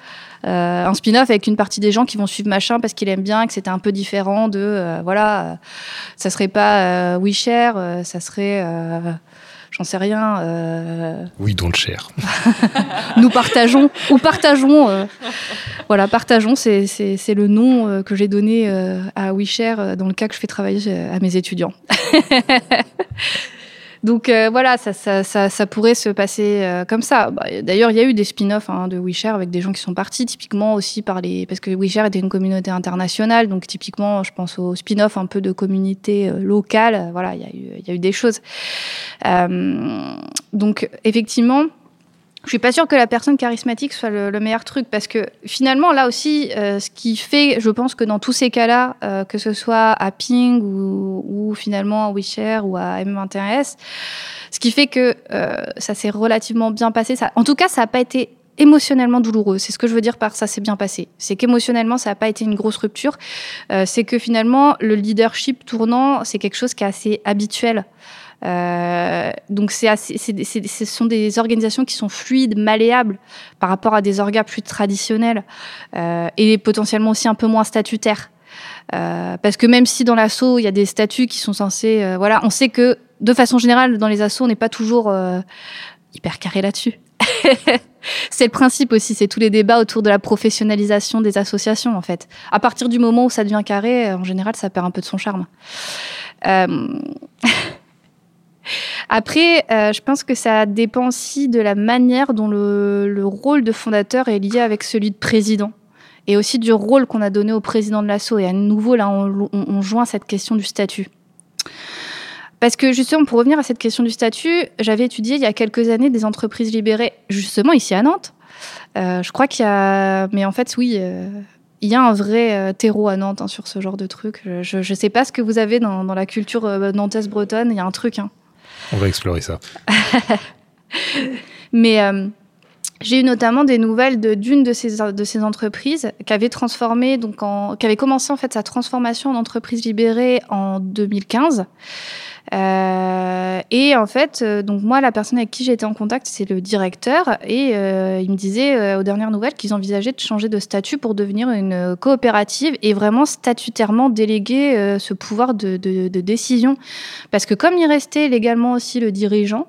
E: Euh, un spin-off avec une partie des gens qui vont suivre machin parce qu'il aime bien, que c'était un peu différent de... Euh, voilà, euh, ça serait pas We Share, euh, ça serait... J'en sais rien.
A: Oui, don't share. *laughs*
E: Nous partageons, ou partageons. voilà, partageons, c'est le nom que j'ai donné à WeShare dans le cas que je fais travailler à mes étudiants. *laughs* Donc euh, voilà, ça, ça, ça, pourrait se passer euh, comme ça. Bah, D'ailleurs, il y a eu des spin-offs hein, de WeShare avec des gens qui sont partis, typiquement aussi par les... Parce que WeShare était une communauté internationale, donc typiquement, je pense aux spin-offs un peu de communauté euh, locale. Voilà, il y, a eu, il y a eu des choses. Euh, donc effectivement... Je suis pas sûre que la personne charismatique soit le, le meilleur truc parce que finalement là aussi, euh, ce qui fait, je pense que dans tous ces cas-là, euh, que ce soit à Ping ou, ou finalement à WeShare ou à M21S, ce qui fait que euh, ça s'est relativement bien passé. Ça, en tout cas, ça n'a pas été émotionnellement douloureux. C'est ce que je veux dire par ça s'est bien passé. C'est qu'émotionnellement, ça n'a pas été une grosse rupture. Euh, c'est que finalement, le leadership tournant, c'est quelque chose qui est assez habituel. Euh, donc c'est assez, c'est, c'est, ce sont des organisations qui sont fluides, malléables par rapport à des orgas plus traditionnels euh, et potentiellement aussi un peu moins statutaires. Euh, parce que même si dans l'assaut il y a des statuts qui sont censés, euh, voilà, on sait que de façon générale dans les assauts on n'est pas toujours euh, hyper carré là-dessus. *laughs* c'est le principe aussi, c'est tous les débats autour de la professionnalisation des associations en fait. À partir du moment où ça devient carré, en général ça perd un peu de son charme. *laughs* Après, euh, je pense que ça dépend aussi de la manière dont le, le, rôle de fondateur est lié avec celui de président. Et aussi du rôle qu'on a donné au président de l'assaut. Et à nouveau, là, on, joint cette question du statut. Parce que justement, pour revenir à cette question du statut, j'avais étudié il y a quelques années des entreprises libérées, justement ici à Nantes. Euh, je crois qu'il y a... Mais en fait, oui, euh, il y a un vrai terreau à Nantes hein, sur ce genre de truc. Je ne sais pas ce que vous avez dans, la culture nantaise bretonne, il y a un truc. Hein.
A: On va explorer ça. *laughs*
E: Mais euh, j'ai eu notamment des nouvelles d'une de, ces, de ces entreprises qui avait donc qui avait commencé en fait sa transformation en entreprise libérée en 2015. Euh, et en fait, euh, donc moi, la personne avec qui j'étais en contact, c'est le directeur, et euh, il me disait aux dernières nouvelles qu'ils envisageaient de changer de statut pour devenir une coopérative et vraiment statutairement déléguer ce pouvoir de, décision, parce que comme il restait légalement aussi le dirigeant.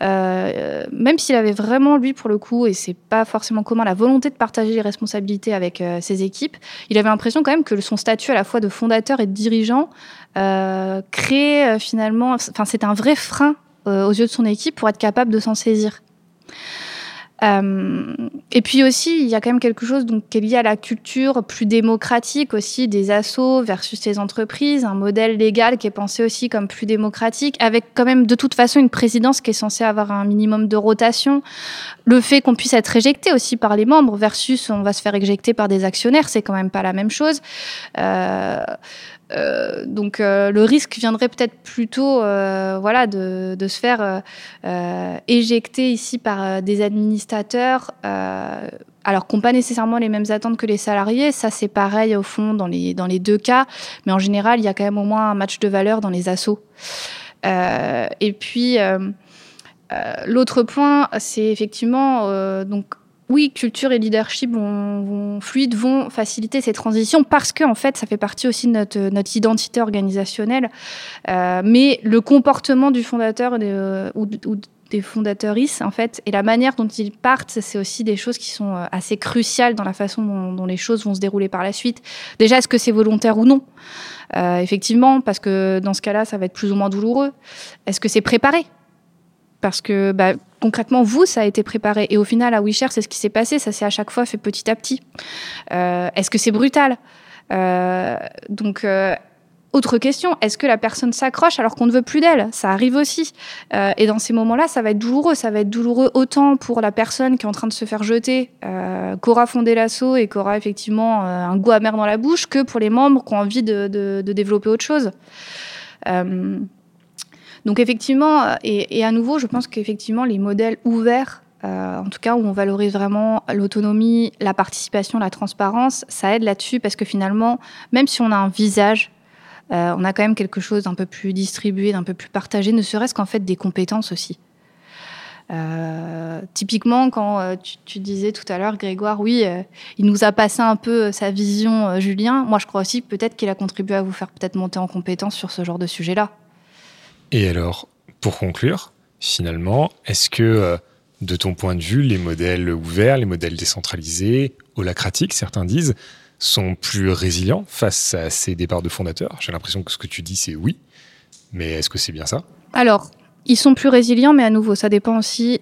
E: Même s'il avait vraiment lui pour le coup et c'est pas forcément commun la volonté de partager les responsabilités avec ses équipes il avait l'impression quand même que son statut à la fois de fondateur et de dirigeant crée finalement enfin c'est un vrai frein aux yeux de son équipe pour être capable de s'en saisir euh, et puis aussi, il y a quand même quelque chose donc, qui est lié à la culture plus démocratique aussi des assos versus les entreprises, un modèle légal qui est pensé aussi comme plus démocratique, avec quand même de toute façon une présidence qui est censée avoir un minimum de rotation. Le fait qu'on puisse être éjecté aussi par les membres versus on va se faire éjecter par des actionnaires, c'est quand même pas la même chose. Euh, euh, donc euh, le risque viendrait peut-être plutôt euh, voilà de, de, se faire euh, éjecter ici par euh, des administrateurs euh, alors qu'on pas nécessairement les mêmes attentes que les salariés. Ça c'est pareil au fond dans les dans les deux cas. Mais en général il y a quand même au moins un match de valeur dans les assauts. Et puis l'autre point c'est effectivement donc oui, culture et leadership vont, vont, fluides vont faciliter ces transitions parce que en fait, ça fait partie aussi de notre, notre identité organisationnelle. Euh, mais le comportement du fondateur de, euh, ou, ou, des fondateuristes, en fait, et la manière dont ils partent, c'est aussi des choses qui sont euh, assez cruciales dans la façon dont, dont les choses vont se dérouler par la suite. Déjà, est-ce que c'est volontaire ou non? Euh, Effectivement, parce que dans ce cas-là, ça va être plus ou moins douloureux. Est-ce que c'est préparé? Parce que bah, concrètement, vous, ça a été préparé. Et au final, à WeShare, c'est ce qui s'est passé. Ça s'est à chaque fois fait petit à petit. Euh, est-ce que c'est brutal? Euh, Donc, euh, autre question, est-ce que la personne s'accroche alors qu'on ne veut plus d'elle? Ça arrive aussi. Euh, et dans ces moments-là, ça va être douloureux. Ça va être douloureux autant pour la personne qui est en train de se faire jeter, euh, qu'aura fondé l'assaut et qu'aura effectivement euh, un goût amer dans la bouche, que pour les membres qui ont envie de, de, de développer autre chose. Euh, donc effectivement, et, et à nouveau, je pense qu'effectivement, les modèles ouverts, euh, en tout cas où on valorise vraiment l'autonomie, la participation, la transparence, ça aide là-dessus parce que finalement, même si on a un visage, euh, on a quand même quelque chose d'un peu plus distribué, d'un peu plus partagé, ne serait-ce qu'en fait des compétences aussi. Euh, typiquement, quand euh, tu, tu, disais tout à l'heure, Grégoire, oui, euh, il nous a passé un peu sa vision, euh, Julien. Moi, je crois aussi peut-être qu'il a contribué à vous faire peut-être monter en compétence sur ce genre de sujet-là.
A: Et alors, pour conclure, finalement, est-ce que, euh, de ton point de vue, les modèles ouverts, les modèles décentralisés, holacratiques, certains disent, sont plus résilients face à ces départs de fondateurs? J'ai l'impression que ce que tu dis, c'est oui. Mais est-ce que c'est bien ça?
E: Alors, ils sont plus résilients, mais à nouveau, ça dépend aussi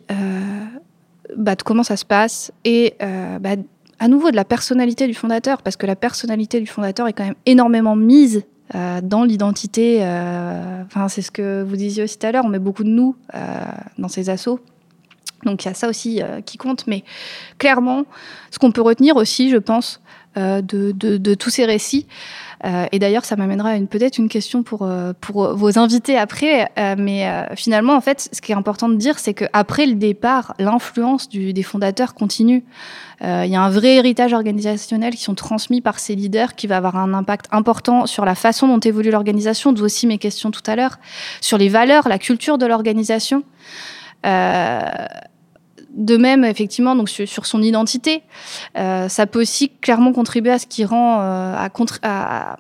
E: bah, de comment ça se passe et bah, à nouveau de la personnalité du fondateur, parce que la personnalité du fondateur est quand même énormément mise euh, dans l'identité. Euh, enfin, c'est ce que vous disiez aussi tout à l'heure, on met beaucoup de nous euh, dans ces assauts. Donc il y a ça aussi qui compte, mais clairement, ce qu'on peut retenir aussi, je pense, de, tous ces récits, euh, et d'ailleurs, ça m'amènera peut-être une question pour, euh, pour vos invités après. Euh, mais finalement, en fait, ce qui est important de dire, c'est qu'après le départ, l'influence des fondateurs continue. Il y a un vrai héritage organisationnel qui sont transmis par ces leaders qui va avoir un impact important sur la façon dont évolue l'organisation, d'où aussi mes questions tout à l'heure, sur les valeurs, la culture de l'organisation. De même, effectivement, donc sur, son identité, euh, ça peut aussi clairement contribuer à ce qui rend, euh, à,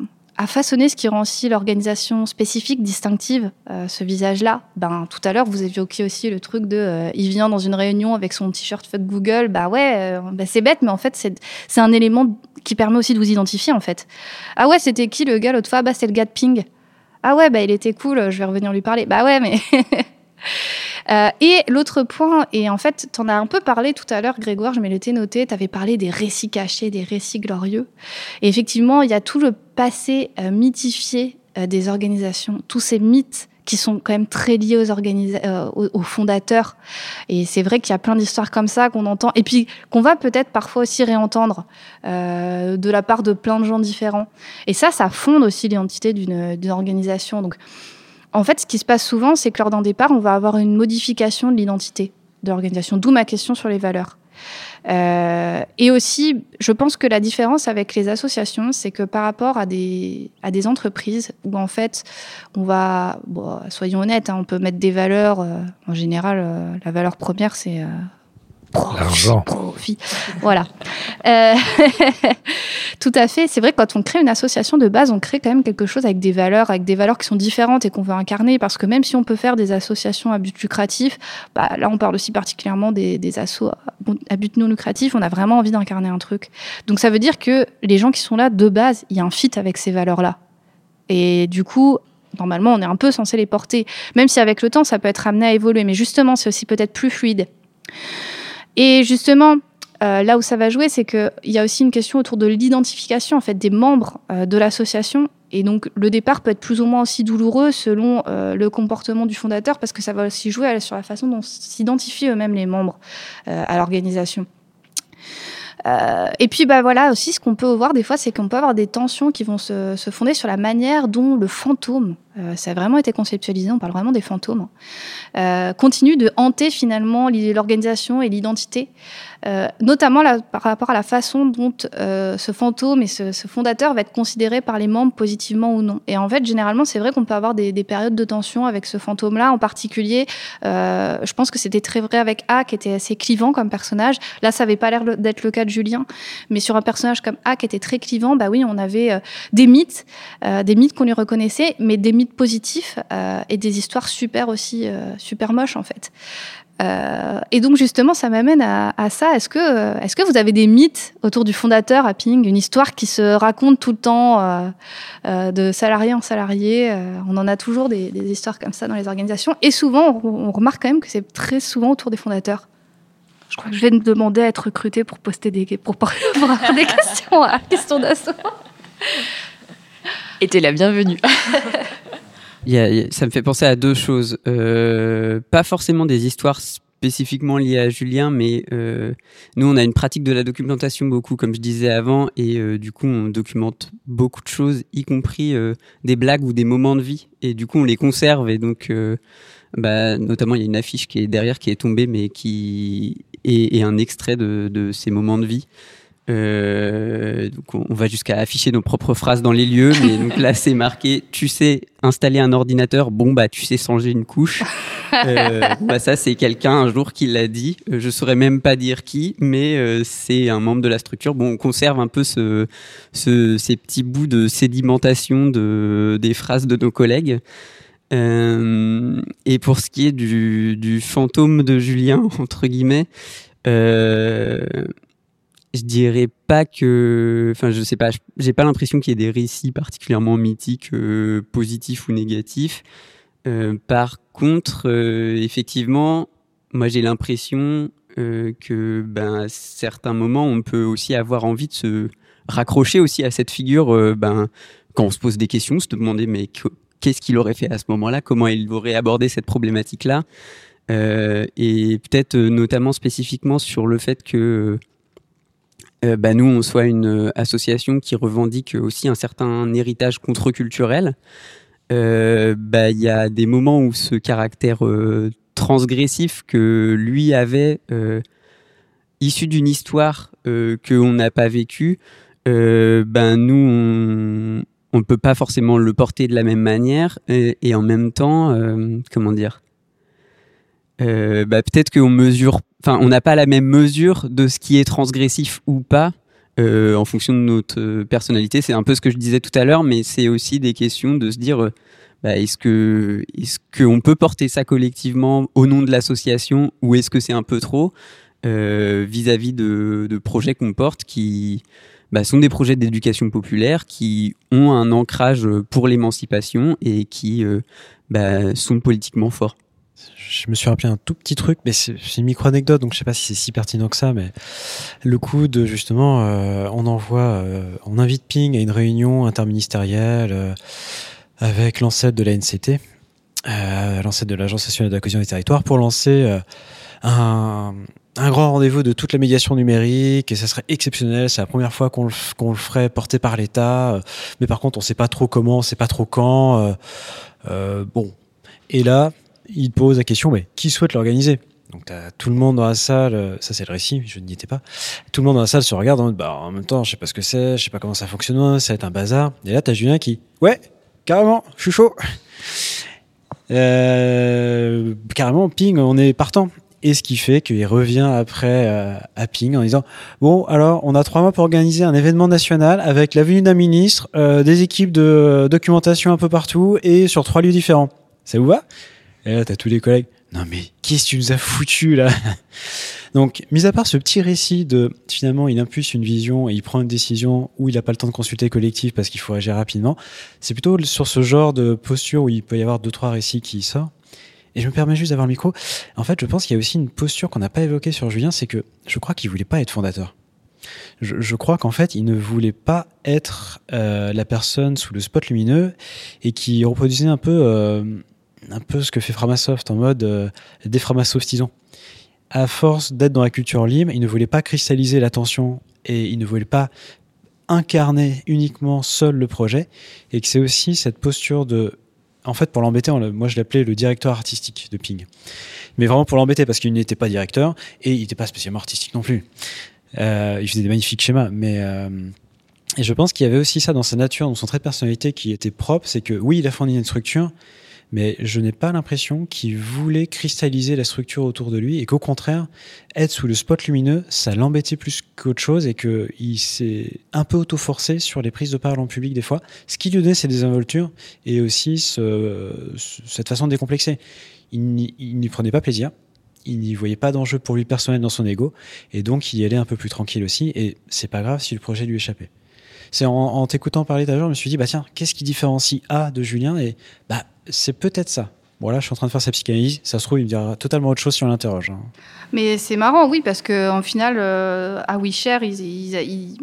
E: façonner ce qui rend aussi l'organisation spécifique, distinctive, euh, ce visage-là. Ben, tout à l'heure, vous évoquiez aussi le truc de, il vient dans une réunion avec son t-shirt fuck Google. Bah ouais, bah c'est bête, mais en fait, c'est un élément qui permet aussi de vous identifier, en fait. Ah ouais, c'était qui le gars l'autre fois? Bah c'est le gars de Ping. Ah ouais, bah il était cool, je vais revenir lui parler. Bah ouais, mais *laughs* Euh, et l'autre point, et en fait, tu en as un peu parlé tout à l'heure, Grégoire, je me l'étais noté, tu avais parlé des récits cachés, des récits glorieux. Et effectivement, il y a tout le passé euh, mythifié euh, des organisations, tous ces mythes qui sont quand même très liés aux, aux, aux fondateurs. Et c'est vrai qu'il y a plein d'histoires comme ça qu'on entend, et puis qu'on va peut-être parfois aussi réentendre euh, de la part de plein de gens différents. Et ça, ça fonde aussi l'identité d'une organisation. Donc, en fait, ce qui se passe souvent, c'est que lors d'un départ, on va avoir une modification de l'identité de l'organisation, d'où ma question sur les valeurs. Euh, et aussi, je pense que la différence avec les associations, c'est que par rapport à des, entreprises où en fait, on va, soyons honnêtes, hein, on peut mettre des valeurs, euh, en général, euh, la valeur première, c'est
A: L'argent.
E: Profit. Voilà. Euh, *laughs* tout à fait. C'est vrai que quand on crée une association de base, on crée quand même quelque chose avec des valeurs, avec des valeurs qui sont différentes et qu'on veut incarner. Parce que même si on peut faire des associations à but lucratif, bah, là on parle aussi particulièrement des, des assos à but non lucratif, on a vraiment envie d'incarner un truc. Donc ça veut dire que les gens qui sont là de base, il y a un fit avec ces valeurs-là. Et du coup, normalement, on est un peu censé les porter. Même si avec le temps, ça peut être amené à évoluer. Mais justement, c'est aussi peut-être plus fluide. Et justement, euh, là où ça va jouer, c'est qu'il y a aussi une question autour de l'identification en fait des membres euh, de l'association. Et donc le départ peut être plus ou moins aussi douloureux selon euh, le comportement du fondateur, parce que ça va aussi jouer sur la façon dont s'identifient eux-mêmes les membres à l'organisation. Et puis bah voilà aussi ce qu'on peut voir des fois c'est qu'on peut avoir des tensions qui vont se, fonder sur la manière dont le fantôme ça a vraiment été conceptualisé on parle vraiment des fantômes euh, continue de hanter finalement l'organisation et l'identité euh, notamment par rapport à la façon dont euh, ce fantôme et ce, fondateur va être considéré par les membres positivement ou non. Et en fait, généralement, c'est vrai qu'on peut avoir des, périodes de tension avec ce fantôme-là. En particulier, euh, je pense que c'était très vrai avec A, qui était assez clivant comme personnage. Là, ça n'avait pas l'air d'être le cas de Julien, mais sur un personnage comme A, qui était très clivant, bah oui, on avait des mythes, des mythes qu'on lui reconnaissait, mais des mythes positifs et des histoires super aussi, super moches en fait. Euh, et donc justement, ça m'amène à, ça. Est-ce que, est-ce que vous avez des mythes autour du fondateur à Ping, une histoire qui se raconte tout le temps euh, euh, de salarié en salarié On en a toujours des, histoires comme ça dans les organisations. Et souvent, on, remarque quand même que c'est très souvent autour des fondateurs? Je crois que je vais me demander à être recruté pour poster des, pour, *laughs* pour avoir des questions à question d'assaut.
B: Et t'es la bienvenue. *laughs*
D: ça me fait penser à deux choses. Euh, pas forcément des histoires spécifiquement liées à Julien, mais euh, nous, on a une pratique de la documentation beaucoup, comme je disais avant, et euh, du coup, on documente beaucoup de choses, y compris des blagues ou des moments de vie, et du coup, on les conserve, et donc, bah, notamment, il y a une affiche qui est derrière, qui est tombée, mais qui est, est un extrait de, de, ces moments de vie. Euh, donc on va jusqu'à afficher nos propres phrases dans les lieux, mais donc là c'est marqué tu sais installer un ordinateur, bon bah tu sais changer une couche. Euh, bah ça c'est quelqu'un un jour qui l'a dit. Euh, je saurais même pas dire qui, mais c'est un membre de la structure. Bon, on conserve un peu ce, ce, ces petits bouts de sédimentation de des phrases de nos collègues. Et pour ce qui est du, du fantôme de Julien *laughs* entre guillemets. Euh, je dirais pas que, enfin, je sais pas, j'ai pas l'impression qu'il y ait des récits particulièrement mythiques, euh, positifs ou négatifs. par contre, effectivement, moi j'ai l'impression que ben, à certains moments, on peut aussi avoir envie de se raccrocher aussi à cette figure ben, quand on se pose des questions, se demander mais qu'est-ce qu'il aurait fait à ce moment-là, comment il aurait abordé cette problématique-là, euh, et peut-être euh, notamment spécifiquement sur le fait que euh, bah, nous, on soit une association qui revendique aussi un certain héritage contre-culturel. Bah, il y a des moments où ce caractère transgressif que lui avait, issu d'une histoire qu'on n'a pas vécue, ben nous, on, ne peut pas forcément le porter de la même manière et, en même temps, euh, comment dire, euh, bah, peut-être qu'on mesure, enfin, on n'a pas la même mesure de ce qui est transgressif ou pas. Euh, en fonction de notre personnalité, c'est un peu ce que je disais tout à l'heure, mais c'est aussi des questions de se dire, bah, est-ce que est-ce qu'on peut porter ça collectivement au nom de l'association ou est-ce que c'est un peu trop vis-à-vis de, de, projets qu'on porte qui bah, sont des projets d'éducation populaire qui ont un ancrage pour l'émancipation et qui euh, bah, sont politiquement forts.
C: Je me suis rappelé un tout petit truc, mais c'est une micro-anecdote, donc je sais pas si c'est si pertinent que ça, mais le coup de justement, euh, on envoie, euh, on invite Ping à une réunion interministérielle avec l'ancêtre de la NCT, l'ancêtre de l'Agence nationale de la cohésion des territoires, pour lancer un, un grand rendez-vous de toute la médiation numérique et ça serait exceptionnel. C'est la première fois qu'on le, le, ferait porter par l'État. Euh, mais par contre, on sait pas trop comment, on sait pas trop quand. Euh, euh, bon. Et là, il pose la question, mais qui souhaite l'organiser donc as tout le monde dans la salle, ça c'est le récit, je n'y étais pas. Tout le monde dans la salle se regarde en, bah, en même temps, je sais pas ce que c'est, je sais pas comment ça fonctionne, ça va être un bazar. Et là, tu as Julien qui, ouais, carrément, je suis chaud. carrément, ping, on est partant. Et ce qui fait qu'il revient après euh, à Ping en disant Bon, alors, on a trois mois pour organiser un événement national avec la venue d'un ministre, euh, des équipes de documentation un peu partout et sur trois lieux différents. Ça vous va? Et là, t'as tous les collègues Non, mais qu'est-ce que tu nous as foutu là? *laughs* Donc, mis à part ce petit récit de finalement, il impulse une vision et il prend une décision où il n'a pas le temps de consulter collectif parce qu'il faut agir rapidement, c'est plutôt sur ce genre de posture où il peut y avoir deux, trois récits qui sortent et je me permets juste d'avoir le micro. En fait, je pense qu'il y a aussi une posture qu'on n'a pas évoquée sur Julien, c'est que je crois qu'il voulait pas être fondateur. Je, je crois qu'en fait, il ne voulait pas être euh, la personne sous le spot lumineux et qui reproduisait un peu, euh, un peu ce que fait Framasoft en mode euh, des Framasoftisons. À force d'être dans la culture libre, il ne voulait pas cristalliser l'attention et il ne voulait pas incarner uniquement seul le projet et que c'est aussi cette posture de en fait, pour l'embêter, moi je l'appelais le directeur artistique de Ping. Mais vraiment pour l'embêter parce qu'il n'était pas directeur et il n'était pas spécialement artistique non plus. Euh, il faisait des magnifiques schémas, mais euh, et je pense qu'il y avait aussi ça dans sa nature, dans son trait de personnalité qui était propre, c'est que oui, il a fourni une structure, mais je n'ai pas l'impression qu'il voulait cristalliser la structure autour de lui et qu'au contraire, être sous le spot lumineux, ça l'embêtait plus qu'autre chose et qu'il s'est un peu auto-forcé sur les prises de parole en public des fois. Ce qui lui donnait ses désinvoltures et aussi ce, cette façon de décomplexer. Il n'y prenait pas plaisir. Il n'y voyait pas d'enjeu pour lui personnel dans son ego et donc il y allait un peu plus tranquille aussi et c'est pas grave si le projet lui échappait c'est en, t'écoutant parler d'agent, je me suis dit, bah tiens, qu'est-ce qui différencie A de Julien Et bah, c'est peut-être ça. Voilà, je suis en train de faire sa psychanalyse. Ça se trouve, il me dira totalement autre chose si on l'interroge. Hein.
E: Mais c'est marrant, oui, parce qu'en final, euh, à WeShare, ils, ils, ils,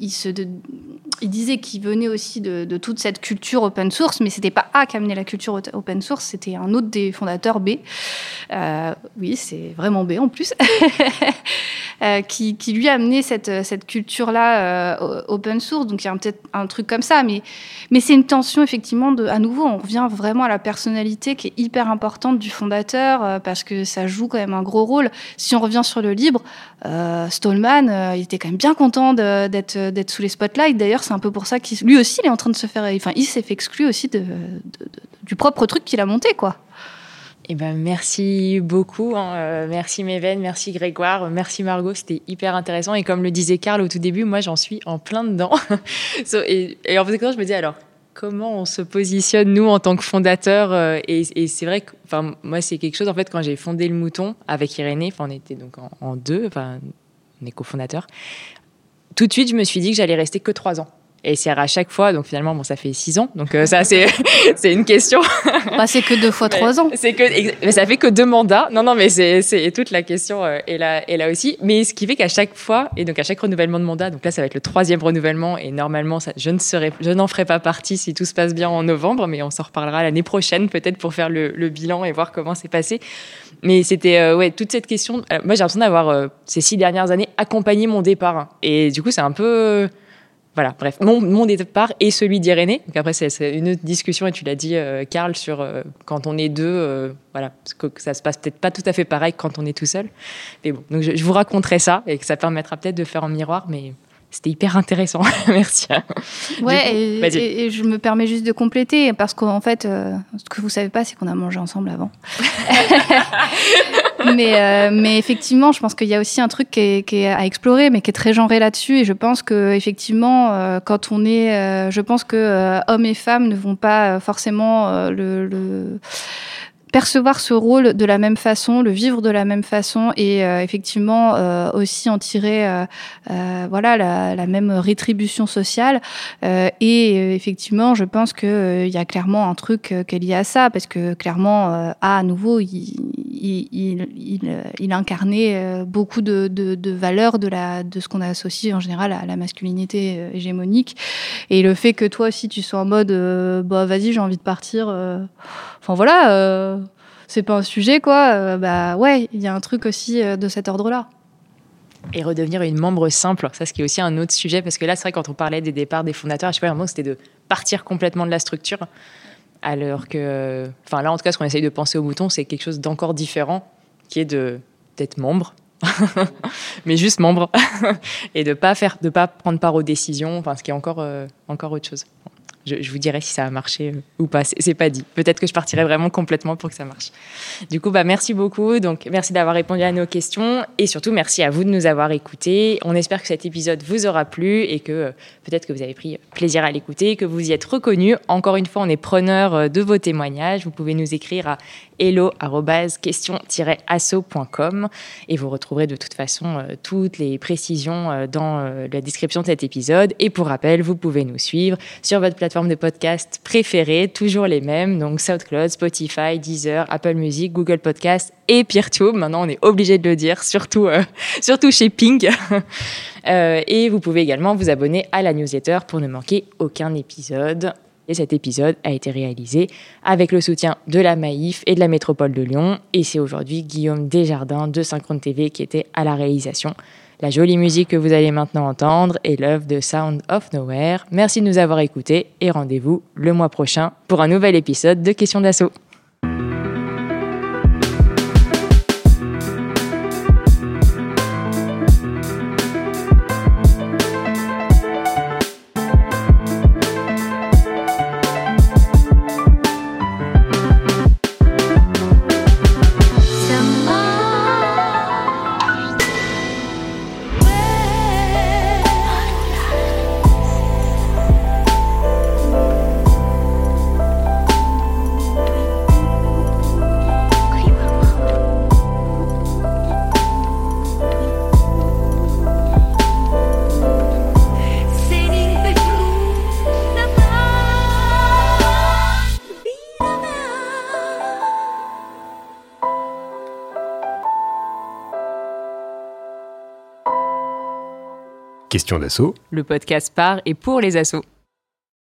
E: il disait qu'il venait aussi de, toute cette culture open source, mais c'était pas A qui amenait la culture open source, c'était un autre des fondateurs B. Euh, oui, c'est vraiment B en plus, *laughs* euh, qui, lui a amené cette, cette culture-là euh, open source. Donc il y a peut-être un truc comme ça, mais, mais c'est une tension effectivement. De, à nouveau, on revient vraiment à la personnalité qui est hyper importante du fondateur parce que ça joue quand même un gros rôle. Si on revient sur le libre, Stallman, il était quand même bien content d'être d'être sous les spotlights. D'ailleurs, c'est un peu pour ça qu'il lui aussi il est en train de se faire enfin il s'est fait exclu aussi du propre truc qu'il a monté quoi
B: eh ben, merci beaucoup. Hein. Euh, merci Méven, merci Grégoire, merci Margot. C'était hyper intéressant. Et comme le disait Karl au tout début, moi, j'en suis en plein dedans. *laughs* et, en fait, je me dis, alors, comment on se positionne, nous, en tant que fondateurs euh, Et, c'est vrai que moi, c'est quelque chose, en fait, quand j'ai fondé le Mouton avec Irénée, on était donc en, deux, enfin, on est cofondateurs, tout de suite, je me suis dit que j'allais rester que trois ans Et c'est à chaque fois, donc finalement, bon, ça fait six ans, donc euh, ça, c'est, *laughs* c'est une question.
E: Bah, c'est que deux fois trois ans.
B: C'est que, mais ça fait que deux mandats. Non, non, mais c'est, c'est toute la question euh, est, là, est là aussi. Mais ce qui fait qu'à chaque fois, et donc à chaque renouvellement de mandat, donc là, ça va être le troisième renouvellement, et normalement, ça, je, ne serai, je n'en ferai pas partie si tout se passe bien en novembre, mais on s'en reparlera l'année prochaine, peut-être pour faire le, le, bilan et voir comment c'est passé. Mais c'était, euh, ouais, toute cette question. moi, j'ai l'impression d'avoir, ces six dernières années, accompagné mon départ. Et du coup, c'est un peu voilà, bref, mon, départ et celui d'Irénée. Donc après, c'est une autre discussion, et tu l'as dit, euh, Karl, sur euh, quand on est deux, euh, voilà, que, ça se passe peut-être pas tout à fait pareil quand on est tout seul. Mais bon, donc je, je, vous raconterai ça, et que ça permettra peut-être de faire en miroir, mais c'était hyper intéressant. *laughs* Merci.
E: Ouais, coup, et, et, je me permets juste de compléter, parce qu'en fait, euh, ce que vous savez pas, c'est qu'on a mangé ensemble avant. *laughs* mais, euh, mais effectivement, je pense qu'il y a aussi un truc qui est, qui est, à explorer, mais qui est très genré là-dessus. Et je pense que effectivement, euh, quand on est, euh, je pense que hommes et femmes ne vont pas forcément le, le percevoir ce rôle de la même façon, le vivre de la même façon et euh, effectivement euh, aussi en tirer euh, euh voilà la, la, même rétribution sociale. Euh, et effectivement, je pense que il y a clairement un truc qui est lié à ça parce que clairement, à nouveau, il, il, il, il incarnait beaucoup de, de, de, valeurs de la de ce qu'on associe en général à la masculinité hégémonique et le fait que toi aussi tu sois en mode bah vas-y j'ai envie de partir enfin voilà, euh, c'est pas un sujet quoi. Euh, bah ouais, il y a un truc aussi euh, de cet ordre-là.
B: Et redevenir une membre simple, ça ce qui est aussi un autre sujet, parce que là c'est vrai quand on parlait des départs des fondateurs, je sais pas, moment c'était de partir complètement de la structure, alors que, enfin là en tout cas ce qu'on essaye de penser au bouton, c'est quelque chose d'encore différent, qui est de d'être membre, *laughs* mais juste membre, *laughs* et de pas pas prendre part aux décisions, enfin ce qui est encore encore autre chose. Je, vous dirai si ça a marché euh, ou pas. C'est pas dit. Peut-être que je partirai vraiment complètement pour que ça marche. Du coup, bah, merci beaucoup. Donc, merci d'avoir répondu à nos questions et surtout, merci à vous de nous avoir écoutés. On espère que cet épisode vous aura plu et que euh, peut-être que vous avez pris plaisir à l'écouter, que vous y êtes reconnus. Encore une fois, on est preneur euh, de vos témoignages. Vous pouvez nous écrire à hello-question-asso.com et vous retrouverez de toute façon toutes les précisions dans la description de cet épisode. Et pour rappel, vous pouvez nous suivre sur votre plateforme de podcast préférée, toujours les mêmes, donc SoundCloud, Spotify, Deezer, Apple Music, Google Podcast et PeerTube. Maintenant, on est obligé de le dire, surtout, euh, *laughs* surtout chez Pink. *laughs* euh, et vous pouvez également vous abonner à la newsletter pour ne manquer aucun épisode. Et cet épisode a été réalisé avec le soutien de la Maïf et de la métropole de Lyon. Et c'est aujourd'hui Guillaume Desjardins de Synchrone TV qui était à la réalisation. La jolie musique que vous allez maintenant entendre est l'œuvre de Sound of Nowhere. Merci de nous avoir écoutés et rendez-vous le mois prochain pour un nouvel épisode de Questions d'assaut.
A: Question d'assaut.
B: Le podcast par et pour les assos.